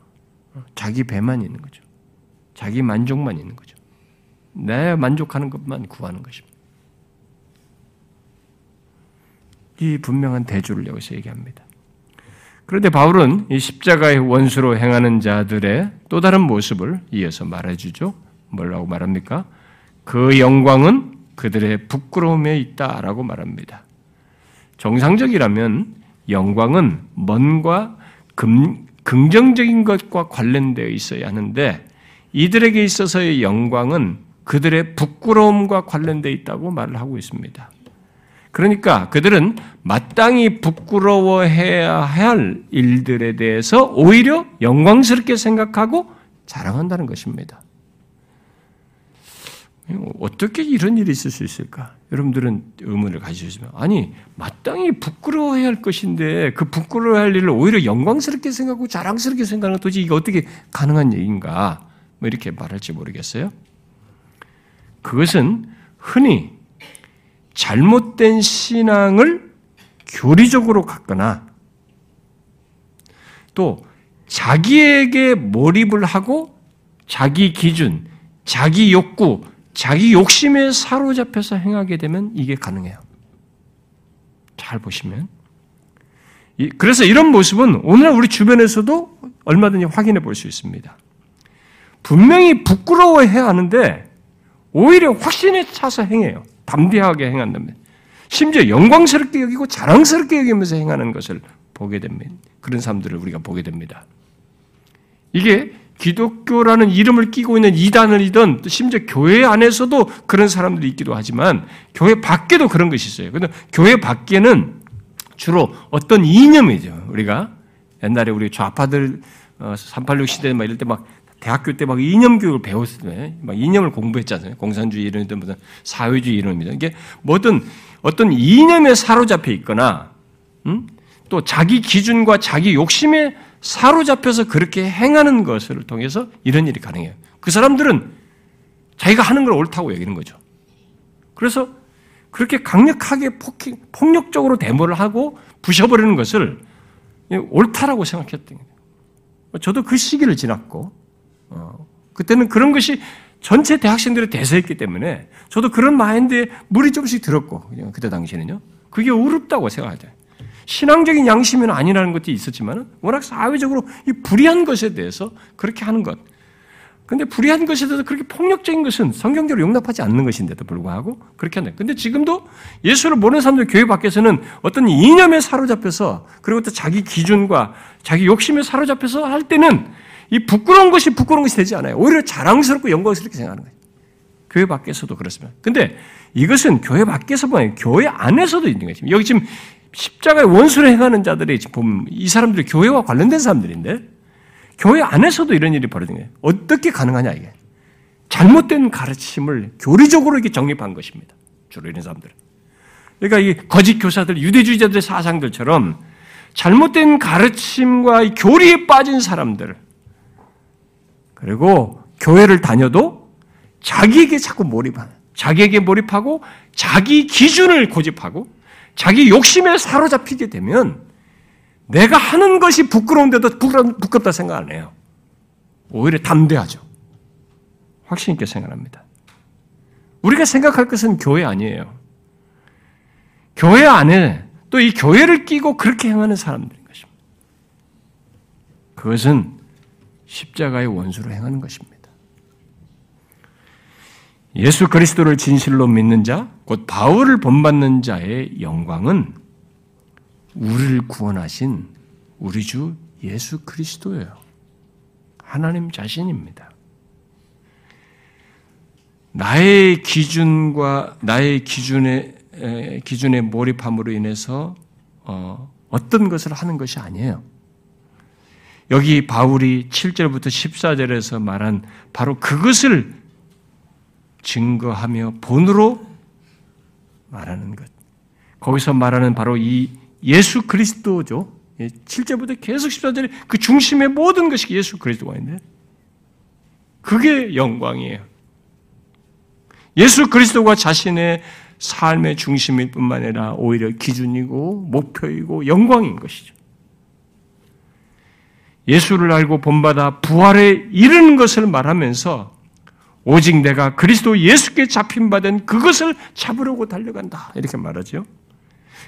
어, 자기 배만 있는 거죠. 자기 만족만 있는 거죠. 내 만족하는 것만 구하는 것입니다. 이 분명한 대조를 여기서 얘기합니다. 그런데 바울은 이 십자가의 원수로 행하는 자들의 또 다른 모습을 이어서 말해주죠. 뭐라고 말합니까? 그 영광은 그들의 부끄러움에 있다라고 말합니다. 정상적이라면 영광은 뭔가 금, 긍정적인 것과 관련되어 있어야 하는데 이들에게 있어서의 영광은 그들의 부끄러움과 관련되어 있다고 말을 하고 있습니다. 그러니까 그들은 마땅히 부끄러워해야 할 일들에 대해서 오히려 영광스럽게 생각하고 자랑한다는 것입니다. 어떻게 이런 일이 있을 수 있을까? 여러분들은 의문을 가지시면 아니 마땅히 부끄러워해야 할 것인데 그 부끄러워할 일을 오히려 영광스럽게 생각하고 자랑스럽게 생각하는 도대체 이게 어떻게 가능한 얘기인가? 뭐 이렇게 말할지 모르겠어요. 그것은 흔히 잘못된 신앙을 교리적으로 갖거나 또 자기에게 몰입을 하고 자기 기준, 자기 욕구, 자기 욕심에 사로잡혀서 행하게 되면 이게 가능해요. 잘 보시면. 그래서 이런 모습은 오늘날 우리 주변에서도 얼마든지 확인해 볼 수 있습니다. 분명히 부끄러워해야 하는데 오히려 확신에 차서 행해요. 담대하게 행한다면 심지어 영광스럽게 여기고 자랑스럽게 여기면서 행하는 것을 보게 됩니다. 그런 사람들을 우리가 보게 됩니다. 이게 기독교라는 이름을 끼고 있는 이단을이든 심지어 교회 안에서도 그런 사람들이 있기도 하지만 교회 밖에도 그런 것이 있어요. 근데 교회 밖에는 주로 어떤 이념이죠. 우리가 옛날에 우리 좌파들 386 어, 시대 막 이럴 때 막 대학교 때 막 이념 교육을 배웠을 때, 막 이념을 공부했잖아요. 공산주의 이론이든 무슨 사회주의 이론입니다. 이게 뭐든 어떤 이념에 사로잡혀 있거나, 음? 또 자기 기준과 자기 욕심에 사로잡혀서 그렇게 행하는 것을 통해서 이런 일이 가능해요. 그 사람들은 자기가 하는 걸 옳다고 여기는 거죠. 그래서 그렇게 강력하게 폭행, 폭력적으로 데모를 하고 부셔버리는 것을 옳다라고 생각했던 거예요. 저도 그 시기를 지났고, 어, 그때는 그런 것이 전체 대학생들의 대세였기 때문에 저도 그런 마인드에 물이 조금씩 들었고 그때 당시에는요. 그게 어렵다고 생각하죠. 신앙적인 양심은 아니라는 것도 있었지만 워낙 사회적으로 이 불의한 것에 대해서 그렇게 하는 것. 근데 불의한 것에 대해서 그렇게 폭력적인 것은 성경적으로 용납하지 않는 것인데도 불구하고 그렇게 한다. 근데 지금도 예수를 모르는 사람들 교회 밖에서는 어떤 이념에 사로잡혀서 그리고 또 자기 기준과 자기 욕심에 사로잡혀서 할 때는 이 부끄러운 것이 부끄러운 것이 되지 않아요. 오히려 자랑스럽고 영광스럽게 생각하는 거예요. 교회 밖에서도 그렇습니다. 근데 이것은 교회 밖에서뿐 아니라 교회 안에서도 있는 거죠. 여기 지금 십자가의 원수를 행하는 자들이 지금 이 사람들이 교회와 관련된 사람들인데 교회 안에서도 이런 일이 벌어진 거예요. 어떻게 가능하냐 이게. 잘못된 가르침을 교리적으로 이렇게 정립한 것입니다. 주로 이런 사람들은. 그러니까 이 거짓 교사들, 유대주의자들의 사상들처럼 잘못된 가르침과 교리에 빠진 사람들, 그리고 교회를 다녀도 자기에게 자꾸 몰입하는 자기에게 몰입하고 자기 기준을 고집하고 자기 욕심에 사로잡히게 되면 내가 하는 것이 부끄러운데도 부끄럽다 생각 안 해요. 오히려 담대하죠. 확신 있게 생각합니다. 우리가 생각할 것은 교회 아니에요. 교회 안에 또 이 교회를 끼고 그렇게 행하는 사람들인 것입니다. 그것은 십자가의 원수로 행하는 것입니다. 예수 그리스도를 진실로 믿는 자, 곧 바울을 본받는 자의 영광은 우리를 구원하신 우리 주 예수 그리스도예요. 하나님 자신입니다. 나의 기준과 나의 기준에 기준에 몰입함으로 인해서 어, 어떤 것을 하는 것이 아니에요. 여기 바울이 7절부터 14절에서 말한 바로 그것을 증거하며 본으로 말하는 것. 거기서 말하는 바로 이 예수 그리스도죠. 7절부터 계속 14절에 그 중심의 모든 것이 예수 그리스도가 있는데 그게 영광이에요. 예수 그리스도가 자신의 삶의 중심일 뿐만 아니라 오히려 기준이고 목표이고 영광인 것이죠. 예수를 알고 본받아 부활에 이르는 것을 말하면서 오직 내가 그리스도 예수께 잡힌 바 된 그것을 잡으려고 달려간다. 이렇게 말하죠.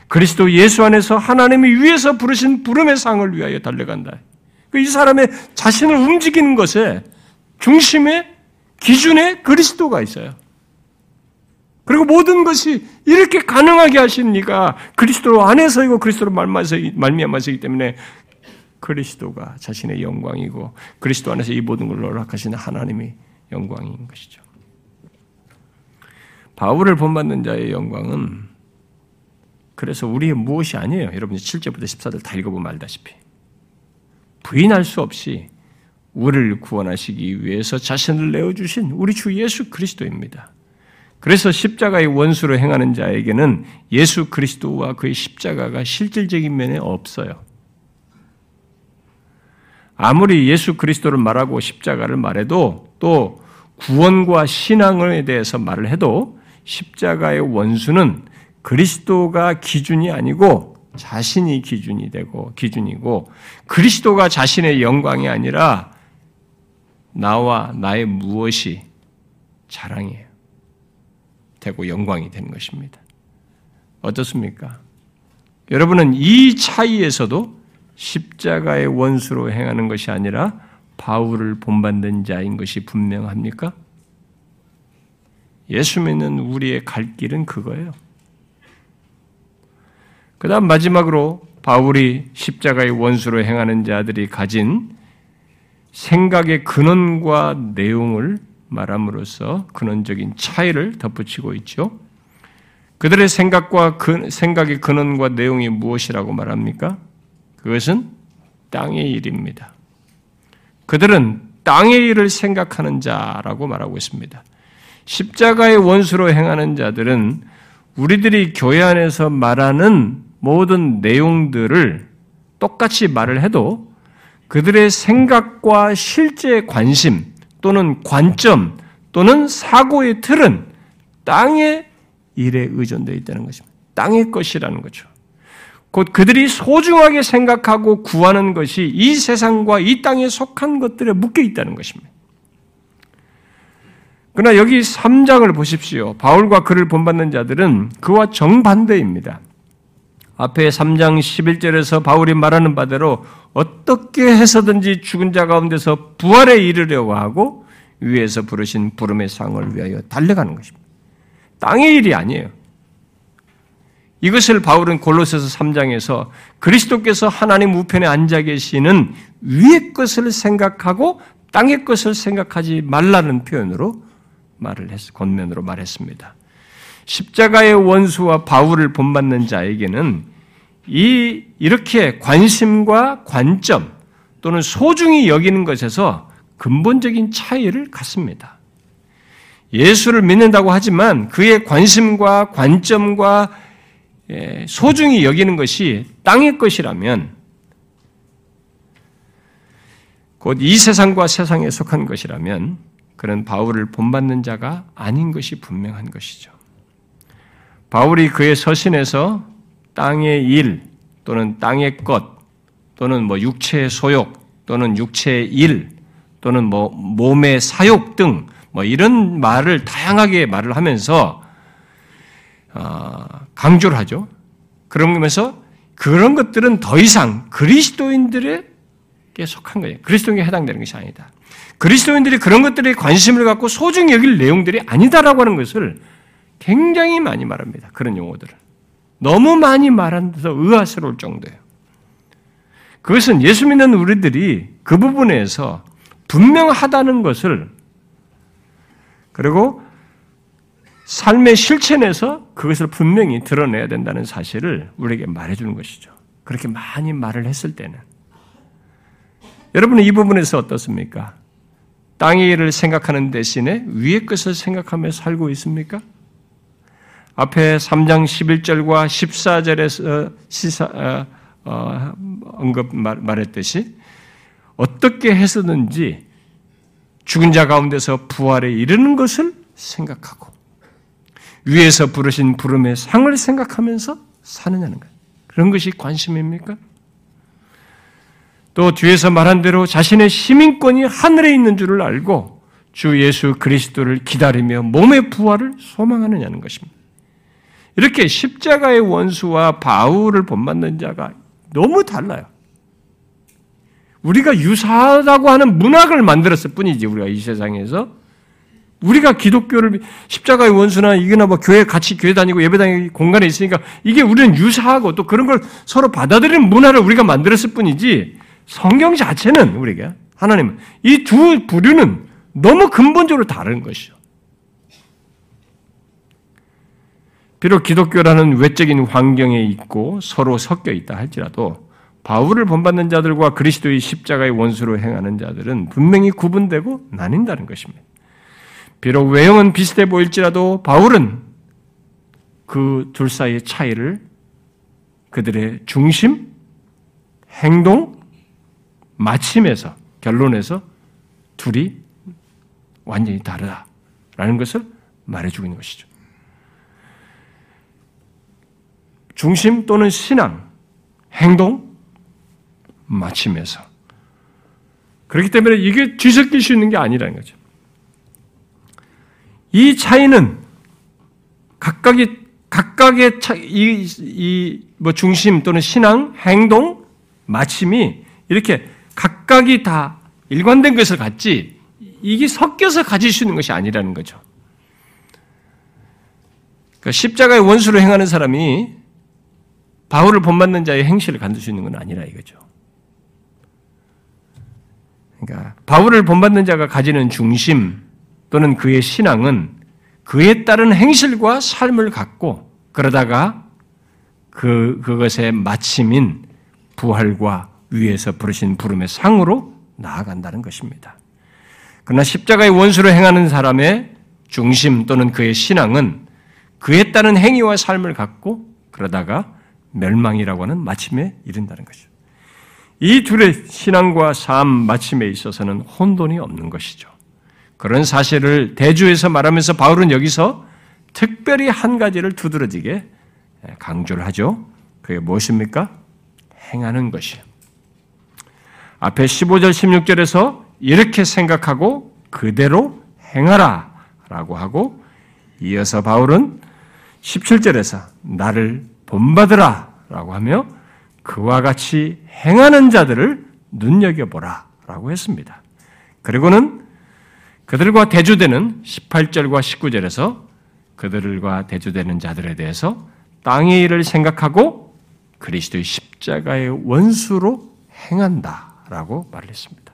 그리스도 예수 안에서 하나님이 위에서 부르신 부름의 상을 위하여 달려간다. 이 사람의 자신을 움직이는 것에 중심에 기준에 그리스도가 있어요. 그리고 모든 것이 이렇게 가능하게 하신 이가 그리스도 안에서이고 그리스도로 말미암아서이기 때문에 그리스도가 자신의 영광이고 그리스도 안에서 이 모든 걸 노력하시는 하나님이 영광인 것이죠. 바울을 본받는 자의 영광은 그래서 우리의 무엇이 아니에요. 여러분이 7절부터 14절 다 읽어보면 알다시피. 부인할 수 없이 우리를 구원하시기 위해서 자신을 내어주신 우리 주 예수 그리스도입니다. 그래서 십자가의 원수로 행하는 자에게는 예수 그리스도와 그의 십자가가 실질적인 면에 없어요. 아무리 예수 그리스도를 말하고 십자가를 말해도 또 구원과 신앙에 대해서 말을 해도 십자가의 원수는 그리스도가 기준이 아니고 자신이 기준이 되고 기준이고 그리스도가 자신의 영광이 아니라 나와 나의 무엇이 자랑이에요. 되고 영광이 되는 것입니다. 어떻습니까? 여러분은 이 차이에서도 십자가의 원수로 행하는 것이 아니라 바울을 본받는 자인 것이 분명합니까? 예수 믿는 우리의 갈 길은 그거예요. 그 다음 마지막으로 바울이 십자가의 원수로 행하는 자들이 가진 생각의 근원과 내용을 말함으로써 근원적인 차이를 덧붙이고 있죠. 그들의 생각과 그, 생각의 근원과 내용이 무엇이라고 말합니까? 그것은 땅의 일입니다. 그들은 땅의 일을 생각하는 자라고 말하고 있습니다. 십자가의 원수로 행하는 자들은 우리들이 교회 안에서 말하는 모든 내용들을 똑같이 말을 해도 그들의 생각과 실제 관심, 또는 관점 또는 사고의 틀은 땅의 일에 의존되어 있다는 것입니다. 땅의 것이라는 거죠. 곧 그들이 소중하게 생각하고 구하는 것이 이 세상과 이 땅에 속한 것들에 묶여 있다는 것입니다. 그러나 여기 3장을 보십시오. 바울과 그를 본받는 자들은 그와 정반대입니다. 앞에 3장 11절에서 바울이 말하는 바대로 어떻게 해서든지 죽은 자 가운데서 부활에 이르려고 하고 위에서 부르신 부름의 상을 위하여 달려가는 것입니다. 땅의 일이 아니에요. 이것을 바울은 골로새서 3장에서 그리스도께서 하나님 우편에 앉아 계시는 위의 것을 생각하고 땅의 것을 생각하지 말라는 표현으로 말을 했, 권면으로 말했습니다. 십자가의 원수와 바울을 본받는 자에게는 이 이렇게 관심과 관점 또는 소중히 여기는 것에서 근본적인 차이를 갖습니다. 예수를 믿는다고 하지만 그의 관심과 관점과 예, 소중히 여기는 것이 땅의 것이라면 곧 이 세상과 세상에 속한 것이라면 그런 바울을 본받는 자가 아닌 것이 분명한 것이죠. 바울이 그의 서신에서 땅의 일 또는 땅의 것 또는 뭐 육체의 소욕 또는 육체의 일 또는 뭐 몸의 사욕 등 뭐 이런 말을 다양하게 말을 하면서 어, 강조를 하죠. 그러면서 그런 것들은 더 이상 그리스도인들에게 속한 거예요. 그리스도인에 해당되는 것이 아니다. 그리스도인들이 그런 것들에 관심을 갖고 소중히 여길 내용들이 아니다라고 하는 것을 굉장히 많이 말합니다. 그런 용어들을. 너무 많이 말한데서 의아스러울 정도예요. 그것은 예수 믿는 우리들이 그 부분에서 분명하다는 것을 그리고 삶의 실천에서 그것을 분명히 드러내야 된다는 사실을 우리에게 말해주는 것이죠. 그렇게 많이 말을 했을 때는. 여러분은 이 부분에서 어떻습니까? 땅의 일을 생각하는 대신에 위의 것을 생각하며 살고 있습니까? 앞에 3장 11절과 14절에서 시사, 어, 어, 언급 말, 말했듯이 어떻게 해서든지 죽은 자 가운데서 부활에 이르는 것을 생각하고 위에서 부르신 부름의 상을 생각하면서 사느냐는 것. 그런 것이 관심입니까? 또 뒤에서 말한 대로 자신의 시민권이 하늘에 있는 줄을 알고 주 예수 그리스도를 기다리며 몸의 부활을 소망하느냐는 것입니다. 이렇게 십자가의 원수와 바울을 본받는 자가 너무 달라요. 우리가 유사하다고 하는 문학을 만들었을 뿐이지, 우리가 이 세상에서. 우리가 기독교를 십자가의 원수나 이거나 뭐 교회 같이 교회 다니고 예배 다니고 공간에 있으니까 이게 우리는 유사하고 또 그런 걸 서로 받아들이는 문화를 우리가 만들었을 뿐이지 성경 자체는 우리가 하나님 이두 부류는 너무 근본적으로 다른 것이죠. 비록 기독교라는 외적인 환경에 있고 서로 섞여 있다 할지라도 바울을 본받는 자들과 그리스도의 십자가의 원수로 행하는 자들은 분명히 구분되고 나뉜다는 것입니다. 비록 외형은 비슷해 보일지라도 바울은 그 둘 사이의 차이를 그들의 중심, 행동, 마침에서 결론에서 둘이 완전히 다르다라는 것을 말해주고 있는 것이죠. 중심 또는 신앙, 행동, 마침에서. 그렇기 때문에 이게 뒤섞일 수 있는 게 아니라는 거죠. 이 차이는 각각의 각각의 차, 이, 이, 뭐 중심 또는 신앙, 행동, 마침이 이렇게 각각이 다 일관된 것을 갖지 이게 섞여서 가질 수 있는 것이 아니라는 거죠. 그러니까 십자가의 원수를 행하는 사람이 바울을 본받는 자의 행실을 간둘 수 있는 건 아니라 이거죠. 그러니까 바울을 본받는 자가 가지는 중심 또는 그의 신앙은 그에 따른 행실과 삶을 갖고 그러다가 그 그것의 마침인 부활과 위에서 부르신 부름의 상으로 나아간다는 것입니다. 그러나 십자가의 원수를 행하는 사람의 중심 또는 그의 신앙은 그에 따른 행위와 삶을 갖고 그러다가 멸망이라고 하는 마침에 이른다는 것이죠. 이 둘의 신앙과 삶 마침에 있어서는 혼돈이 없는 것이죠. 그런 사실을 대주에서 말하면서 바울은 여기서 특별히 한 가지를 두드러지게 강조를 하죠. 그게 무엇입니까? 행하는 것이에요. 앞에 15절, 16절에서 이렇게 생각하고 그대로 행하라 라고 하고 이어서 바울은 17절에서 나를 본받으라 라고 하며 그와 같이 행하는 자들을 눈여겨보라 라고 했습니다. 그리고는 그들과 대조되는 18절과 19절에서 그들과 대조되는 자들에 대해서 땅의 일을 생각하고 그리스도의 십자가의 원수로 행한다라고 말 했습니다.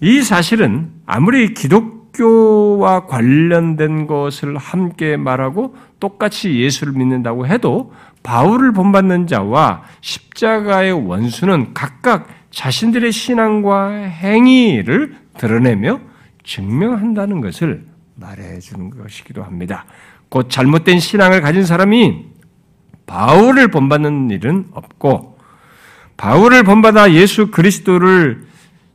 이 사실은 아무리 기독교와 관련된 것을 함께 말하고 똑같이 예수를 믿는다고 해도 바울을 본받는 자와 십자가의 원수는 각각 자신들의 신앙과 행위를 드러내며 증명한다는 것을 말해 주는 것이기도 합니다. 곧 잘못된 신앙을 가진 사람이 바울을 본받는 일은 없고 바울을 본받아 예수 그리스도를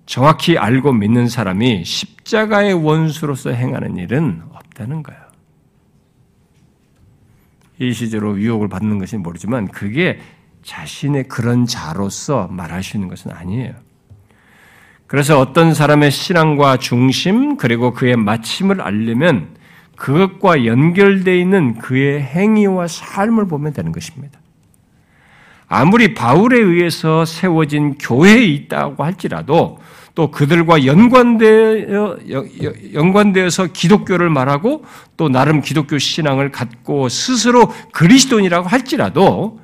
정확히 알고 믿는 사람이 십자가의 원수로서 행하는 일은 없다는 거예요. 일시적으로 유혹을 받는 것이 모르지만 그게 자신의 그런 자로서 말할 수 있는 것은 아니에요. 그래서 어떤 사람의 신앙과 중심 그리고 그의 마침을 알려면 그것과 연결되어 있는 그의 행위와 삶을 보면 되는 것입니다. 아무리 바울에 의해서 세워진 교회에 있다고 할지라도 또 그들과 연관되어, 연관되어서 기독교를 말하고 또 나름 기독교 신앙을 갖고 스스로 그리스도인이라고 할지라도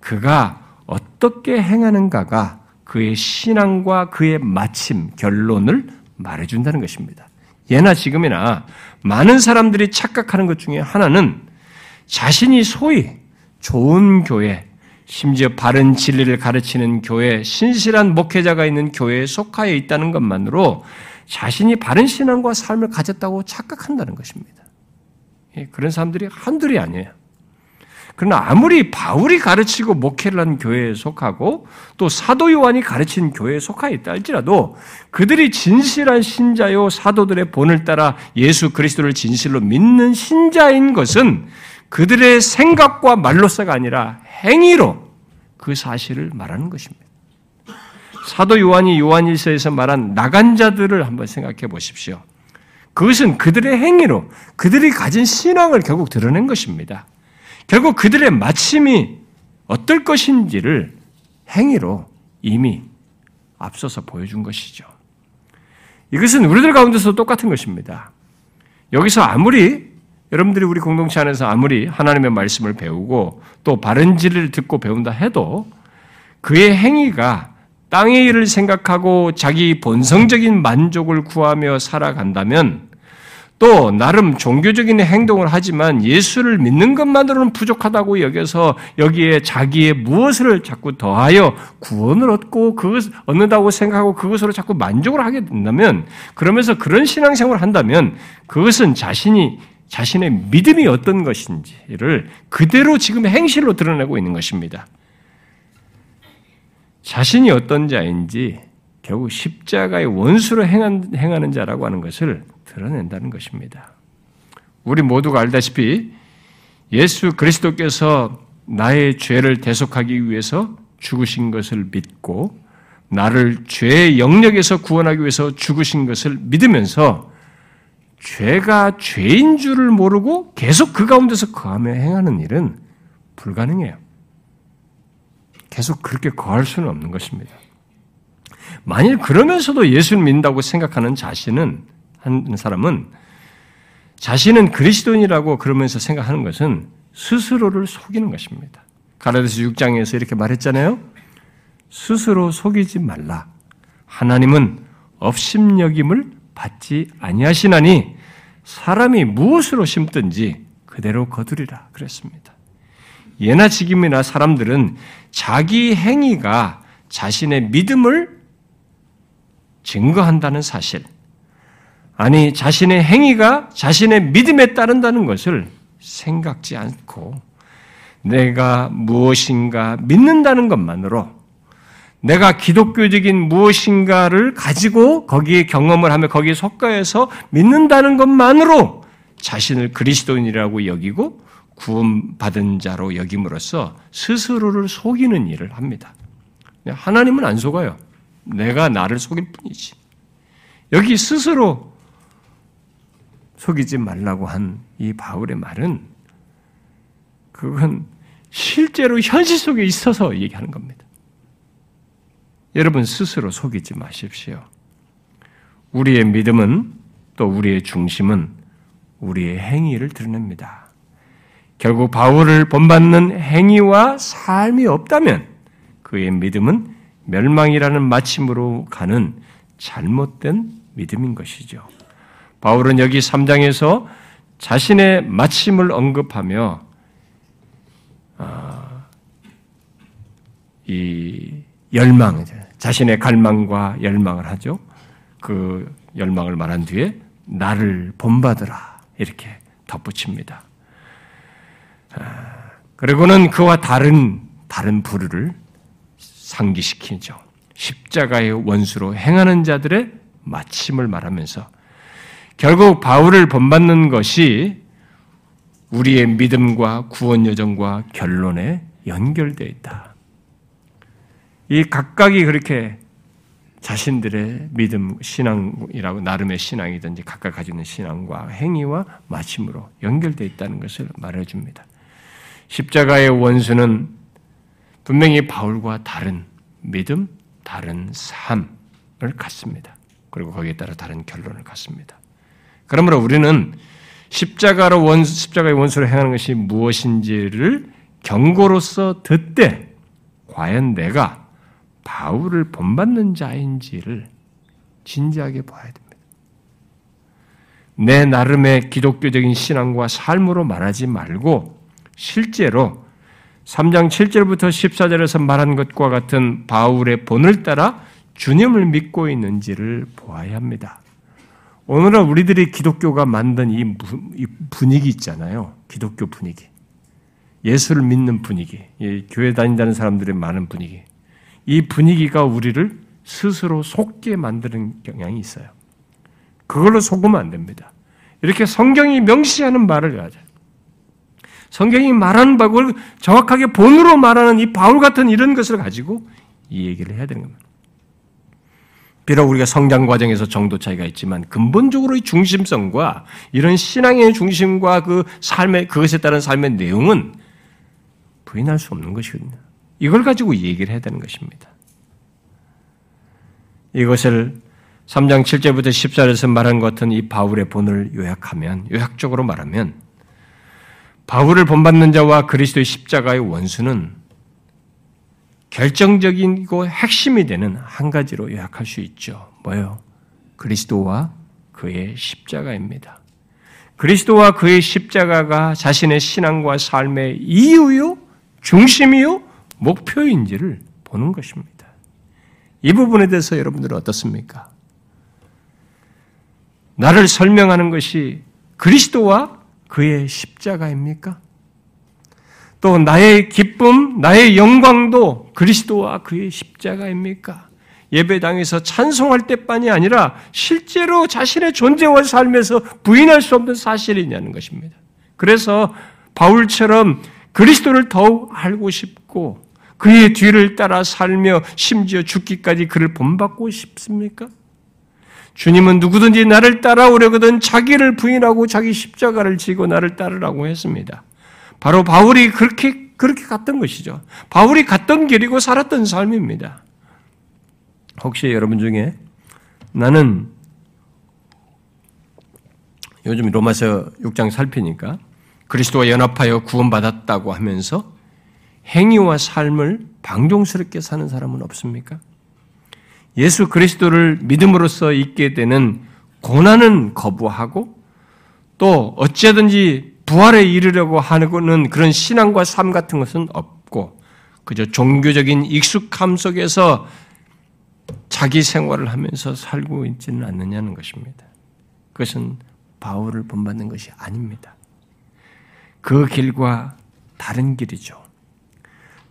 그가 어떻게 행하는가가 그의 신앙과 그의 마침, 결론을 말해준다는 것입니다. 예나 지금이나 많은 사람들이 착각하는 것 중에 하나는 자신이 소위 좋은 교회, 심지어 바른 진리를 가르치는 교회, 신실한 목회자가 있는 교회에 속하여 있다는 것만으로 자신이 바른 신앙과 삶을 가졌다고 착각한다는 것입니다. 예, 그런 사람들이 한둘이 아니에요. 그러나 아무리 바울이 가르치고 목회를 한 교회에 속하고 또 사도 요한이 가르친 교회에 속하여 있다 할지라도 그들이 진실한 신자요 사도들의 본을 따라 예수 그리스도를 진실로 믿는 신자인 것은 그들의 생각과 말로서가 아니라 행위로 그 사실을 말하는 것입니다. 사도 요한이 요한일서에서 말한 나간 자들을 한번 생각해 보십시오. 그것은 그들의 행위로 그들이 가진 신앙을 결국 드러낸 것입니다. 결국 그들의 마침이 어떨 것인지를 행위로 이미 앞서서 보여준 것이죠. 이것은 우리들 가운데서 똑같은 것입니다. 여기서 아무리 여러분들이 우리 공동체 안에서 아무리 하나님의 말씀을 배우고 또 바른 진리를 듣고 배운다 해도 그의 행위가 땅의 일을 생각하고 자기 본성적인 만족을 구하며 살아간다면 또 나름 종교적인 행동을 하지만 예수를 믿는 것만으로는 부족하다고 여겨서 여기에 자기의 무엇을 자꾸 더하여 구원을 얻고 그것 얻는다고 생각하고 그것으로 자꾸 만족을 하게 된다면 그러면서 그런 신앙생활을 한다면 그것은 자신이 자신의 믿음이 어떤 것인지를 그대로 지금 행실로 드러내고 있는 것입니다. 자신이 어떤 자인지 결국 십자가의 원수로 행하는 자라고 하는 것을 드러낸다는 것입니다. 우리 모두가 알다시피 예수 그리스도께서 나의 죄를 대속하기 위해서 죽으신 것을 믿고 나를 죄의 영역에서 구원하기 위해서 죽으신 것을 믿으면서 죄가 죄인 줄을 모르고 계속 그 가운데서 거하며 행하는 일은 불가능해요. 계속 그렇게 거할 수는 없는 것입니다. 만일 그러면서도 예수를 믿는다고 생각하는 자신은 한 사람은 자신은 그리스도인이라고 그러면서 생각하는 것은 스스로를 속이는 것입니다. 가라데스 6장에서 이렇게 말했잖아요. 스스로 속이지 말라. 하나님은 업심여김을 받지 아니하시나니 사람이 무엇으로 심든지 그대로 거두리라 그랬습니다. 예나 지금이나 사람들은 자기 행위가 자신의 믿음을 증거한다는 사실, 아니 자신의 행위가 자신의 믿음에 따른다는 것을 생각지 않고 내가 무엇인가 믿는다는 것만으로 내가 기독교적인 무엇인가를 가지고 거기에 경험을 하며 거기에 속가해서 믿는다는 것만으로 자신을 그리스도인이라고 여기고 구원받은 자로 여김으로써 스스로를 속이는 일을 합니다. 하나님은 안 속아요. 내가 나를 속일 뿐이지. 여기 스스로 속이지 말라고 한 이 바울의 말은 그건 실제로 현실 속에 있어서 얘기하는 겁니다. 여러분 스스로 속이지 마십시오. 우리의 믿음은 또 우리의 중심은 우리의 행위를 드러냅니다. 결국 바울을 본받는 행위와 삶이 없다면 그의 믿음은 멸망이라는 마침으로 가는 잘못된 믿음인 것이죠. 바울은 여기 3장에서 자신의 마침을 언급하며 아, 이 열망, 자신의 갈망과 열망을 하죠. 그 열망을 말한 뒤에 나를 본받으라 이렇게 덧붙입니다. 아, 그리고는 그와 다른 다른 부류를 상기시키죠. 십자가의 원수로 행하는 자들의 마침을 말하면서 결국 바울을 본받는 것이 우리의 믿음과 구원 여정과 결론에 연결되어 있다. 이 각각이 그렇게 자신들의 믿음, 신앙이라고 나름의 신앙이든지 각각 가지고 있는 신앙과 행위와 마침으로 연결되어 있다는 것을 말해줍니다. 십자가의 원수는 분명히 바울과 다른 믿음, 다른 삶을 갖습니다. 그리고 거기에 따라 다른 결론을 갖습니다. 그러므로 우리는 십자가로 원 십자가의 원수를 행하는 것이 무엇인지를 경고로서 듣되 과연 내가 바울을 본받는 자인지를 진지하게 봐야 됩니다. 내 나름의 기독교적인 신앙과 삶으로 말하지 말고 실제로 3장 7절부터 14절에서 말한 것과 같은 바울의 본을 따라 주님을 믿고 있는지를 보아야 합니다. 오늘은 우리들이 기독교가 만든 이 분위기 있잖아요. 기독교 분위기. 예수를 믿는 분위기. 교회 다닌다는 사람들의 많은 분위기. 이 분위기가 우리를 스스로 속게 만드는 경향이 있어요. 그걸로 속으면 안 됩니다. 이렇게 성경이 명시하는 말을 가져. 성경이 말하는 바를 정확하게 본으로 말하는 이 바울 같은 이런 것을 가지고 이 얘기를 해야 되는 겁니다. 비록 우리가 성장 과정에서 정도 차이가 있지만 근본적으로 이 중심성과 이런 신앙의 중심과 그 삶의 그것에 따른 삶의 내용은 부인할 수 없는 것이거든요. 이걸 가지고 얘기를 해야 되는 것입니다. 이것을 3장 7절부터 14절에서 말한 것 같은 이 바울의 본을 요약하면 요약적으로 말하면 바울을 본받는 자와 그리스도의 십자가의 원수는 결정적이고 핵심이 되는 한 가지로 요약할 수 있죠. 뭐요? 그리스도와 그의 십자가입니다. 그리스도와 그의 십자가가 자신의 신앙과 삶의 이유요, 중심이요, 목표인지를 보는 것입니다. 이 부분에 대해서 여러분들은 어떻습니까? 나를 설명하는 것이 그리스도와 그의 십자가입니까? 또 나의 기쁨, 나의 영광도 그리스도와 그의 십자가입니까? 예배당에서 찬송할 때뿐이 아니라 실제로 자신의 존재와 삶에서 부인할 수 없는 사실이냐는 것입니다. 그래서 바울처럼 그리스도를 더욱 알고 싶고 그의 뒤를 따라 살며 심지어 죽기까지 그를 본받고 싶습니까? 주님은 누구든지 나를 따라오려거든 자기를 부인하고 자기 십자가를 지고 나를 따르라고 했습니다. 바로 바울이 그렇게 그렇게 갔던 것이죠. 바울이 갔던 길이고 살았던 삶입니다. 혹시 여러분 중에 나는 요즘 로마서 6장 살피니까 그리스도와 연합하여 구원받았다고 하면서 행위와 삶을 방종스럽게 사는 사람은 없습니까? 예수 그리스도를 믿음으로써 있게 되는 고난은 거부하고 또 어찌든지 부활에 이르려고 하는 그런 신앙과 삶 같은 것은 없고 그저 종교적인 익숙함 속에서 자기 생활을 하면서 살고 있지는 않느냐는 것입니다. 그것은 바울을 본받는 것이 아닙니다. 그 길과 다른 길이죠.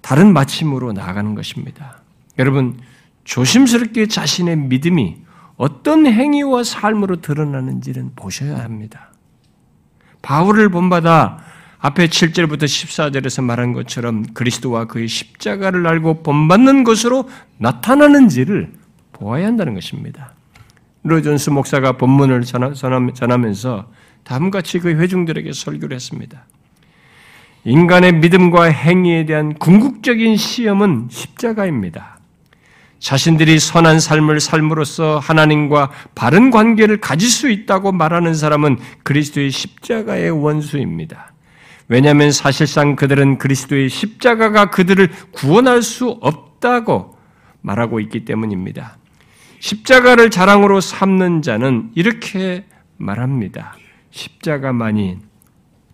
다른 마침으로 나아가는 것입니다. 여러분, 조심스럽게 자신의 믿음이 어떤 행위와 삶으로 드러나는지는 보셔야 합니다. 바울을 본받아 앞에 7절부터 14절에서 말한 것처럼 그리스도와 그의 십자가를 알고 본받는 것으로 나타나는지를 보아야 한다는 것입니다. 로존스 목사가 본문을 전하면서 다음같이 그 회중들에게 설교를 했습니다. 인간의 믿음과 행위에 대한 궁극적인 시험은 십자가입니다. 자신들이 선한 삶을 삶으로써 하나님과 바른 관계를 가질 수 있다고 말하는 사람은 그리스도의 십자가의 원수입니다. 왜냐하면 사실상 그들은 그리스도의 십자가가 그들을 구원할 수 없다고 말하고 있기 때문입니다. 십자가를 자랑으로 삼는 자는 이렇게 말합니다. 십자가만이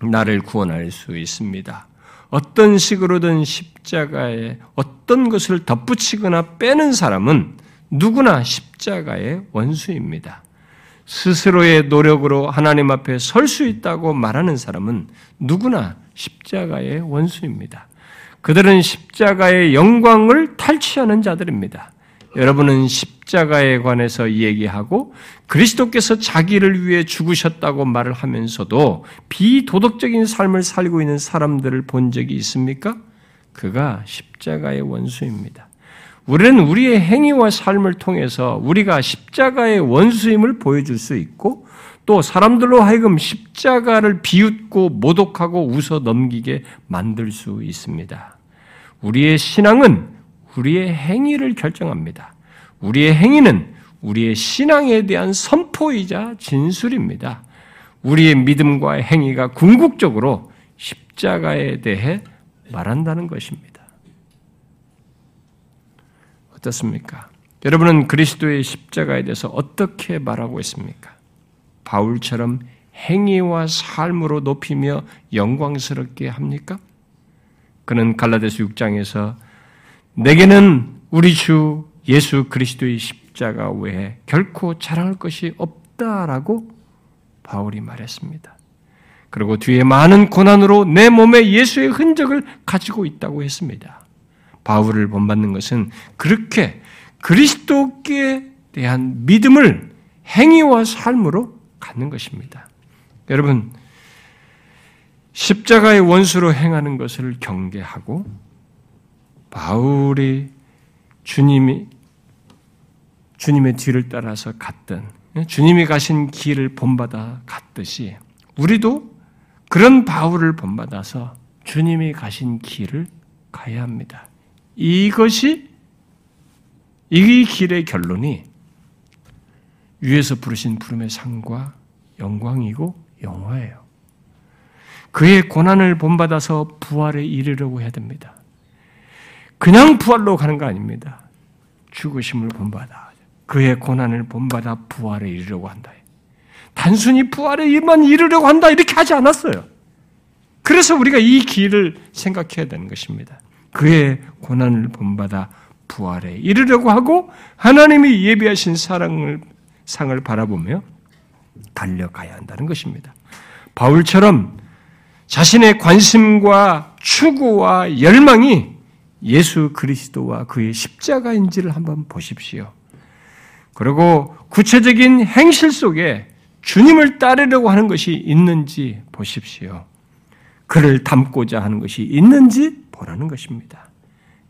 나를 구원할 수 있습니다. 어떤 식으로든 십자가에 어떤 것을 덧붙이거나 빼는 사람은 누구나 십자가의 원수입니다. 스스로의 노력으로 하나님 앞에 설 수 있다고 말하는 사람은 누구나 십자가의 원수입니다. 그들은 십자가의 영광을 탈취하는 자들입니다. 여러분은 십자가에 관해서 얘기하고 그리스도께서 자기를 위해 죽으셨다고 말을 하면서도 비도덕적인 삶을 살고 있는 사람들을 본 적이 있습니까? 그가 십자가의 원수입니다. 우리는 우리의 행위와 삶을 통해서 우리가 십자가의 원수임을 보여줄 수 있고 또 사람들로 하여금 십자가를 비웃고 모독하고 웃어 넘기게 만들 수 있습니다. 우리의 신앙은 우리의 행위를 결정합니다. 우리의 행위는 우리의 신앙에 대한 선포이자 진술입니다. 우리의 믿음과 행위가 궁극적으로 십자가에 대해 말한다는 것입니다. 어떻습니까? 여러분은 그리스도의 십자가에 대해서 어떻게 말하고 있습니까? 바울처럼 행위와 삶으로 높이며 영광스럽게 합니까? 그는 갈라데스 6장에서 내게는 우리 주 예수 그리스도의 십자가 외에 결코 자랑할 것이 없다라고 바울이 말했습니다. 그리고 뒤에 많은 고난으로 내 몸에 예수의 흔적을 가지고 있다고 했습니다. 바울을 본받는 것은 그렇게 그리스도께 대한 믿음을 행위와 삶으로 갖는 것입니다. 여러분, 십자가의 원수로 행하는 것을 경계하고 바울이 주님이 주님의 뒤를 따라서 갔던 주님이 가신 길을 본받아 갔듯이 우리도 그런 바울을 본받아서 주님이 가신 길을 가야 합니다. 이것이 이 길의 결론이 위에서 부르신 부름의 상과 영광이고 영화예요. 그의 고난을 본받아서 부활에 이르려고 해야 됩니다. 그냥 부활로 가는 거 아닙니다. 죽으심을 본받아. 그의 고난을 본받아 부활에 이르려고 한다. 단순히 부활에만 이르려고 한다. 이렇게 하지 않았어요. 그래서 우리가 이 길을 생각해야 되는 것입니다. 그의 고난을 본받아 부활에 이르려고 하고 하나님이 예비하신 사랑을 상을 바라보며 달려가야 한다는 것입니다. 바울처럼 자신의 관심과 추구와 열망이 예수 그리스도와 그의 십자가인지를 한번 보십시오. 그리고 구체적인 행실 속에 주님을 따르려고 하는 것이 있는지 보십시오. 그를 닮고자 하는 것이 있는지 보라는 것입니다.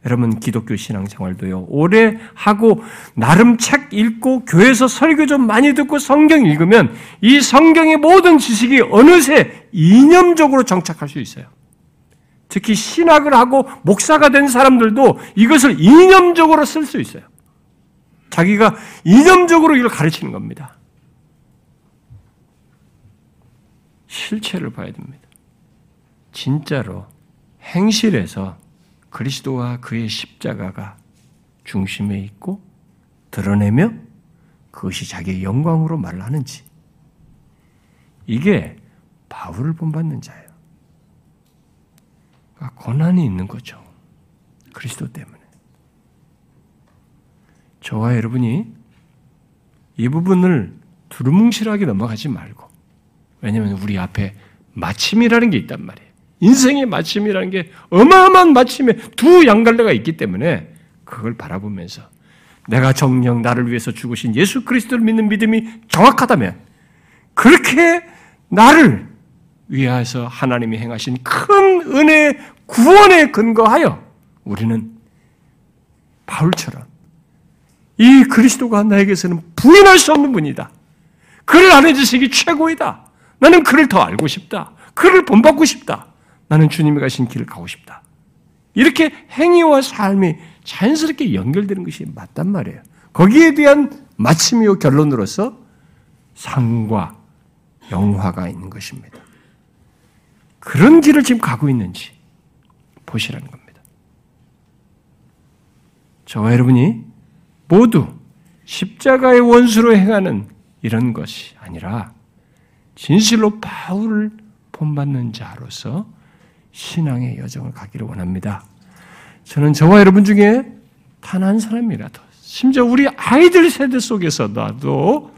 여러분 기독교 신앙생활도요. 오래 하고 나름 책 읽고 교회에서 설교 좀 많이 듣고 성경 읽으면 이 성경의 모든 지식이 어느새 이념적으로 정착할 수 있어요. 특히 신학을 하고 목사가 된 사람들도 이것을 이념적으로 쓸 수 있어요. 자기가 이념적으로 이걸 가르치는 겁니다. 실체를 봐야 됩니다. 진짜로 행실에서 그리스도와 그의 십자가가 중심에 있고 드러내며 그것이 자기의 영광으로 말하는지 이게 바울을 본받는 자예요. 그러니까 고난이 있는 거죠. 그리스도 때문에. 저와 여러분이 이 부분을 두루뭉실하게 넘어가지 말고 왜냐하면 우리 앞에 마침이라는 게 있단 말이에요. 인생의 마침이라는 게 어마어마한 마침에 두 양갈래가 있기 때문에 그걸 바라보면서 내가 정령 나를 위해서 죽으신 예수 그리스도를 믿는 믿음이 정확하다면 그렇게 나를 위하여서 하나님이 행하신 큰 은혜 구원에 근거하여 우리는 바울처럼 이 그리스도가 나에게서는 부인할 수 없는 분이다. 그를 아는 지식이 최고이다. 나는 그를 더 알고 싶다. 그를 본받고 싶다. 나는 주님이 가신 길을 가고 싶다. 이렇게 행위와 삶이 자연스럽게 연결되는 것이 맞단 말이에요. 거기에 대한 마침이요 결론으로서 상과 영화가 있는 것입니다. 그런 길을 지금 가고 있는지 보시라는 겁니다. 저와 여러분이 모두 십자가의 원수로 행하는 이런 것이 아니라 진실로 바울을 본받는 자로서 신앙의 여정을 가기를 원합니다. 저는 저와 여러분 중에 단 한 사람이라도, 심지어 우리 아이들 세대 속에서 나도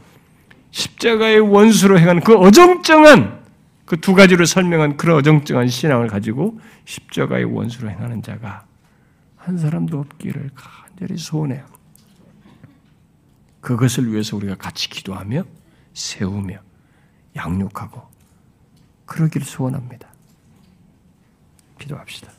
십자가의 원수로 행하는 그 어정쩡한 그 두 가지로 설명한 그런 어정쩡한 신앙을 가지고 십자가의 원수로 행하는 자가 한 사람도 없기를 간절히 소원해요. 그것을 위해서 우리가 같이 기도하며 세우며 양육하고 그러기를 소원합니다. 기도합시다.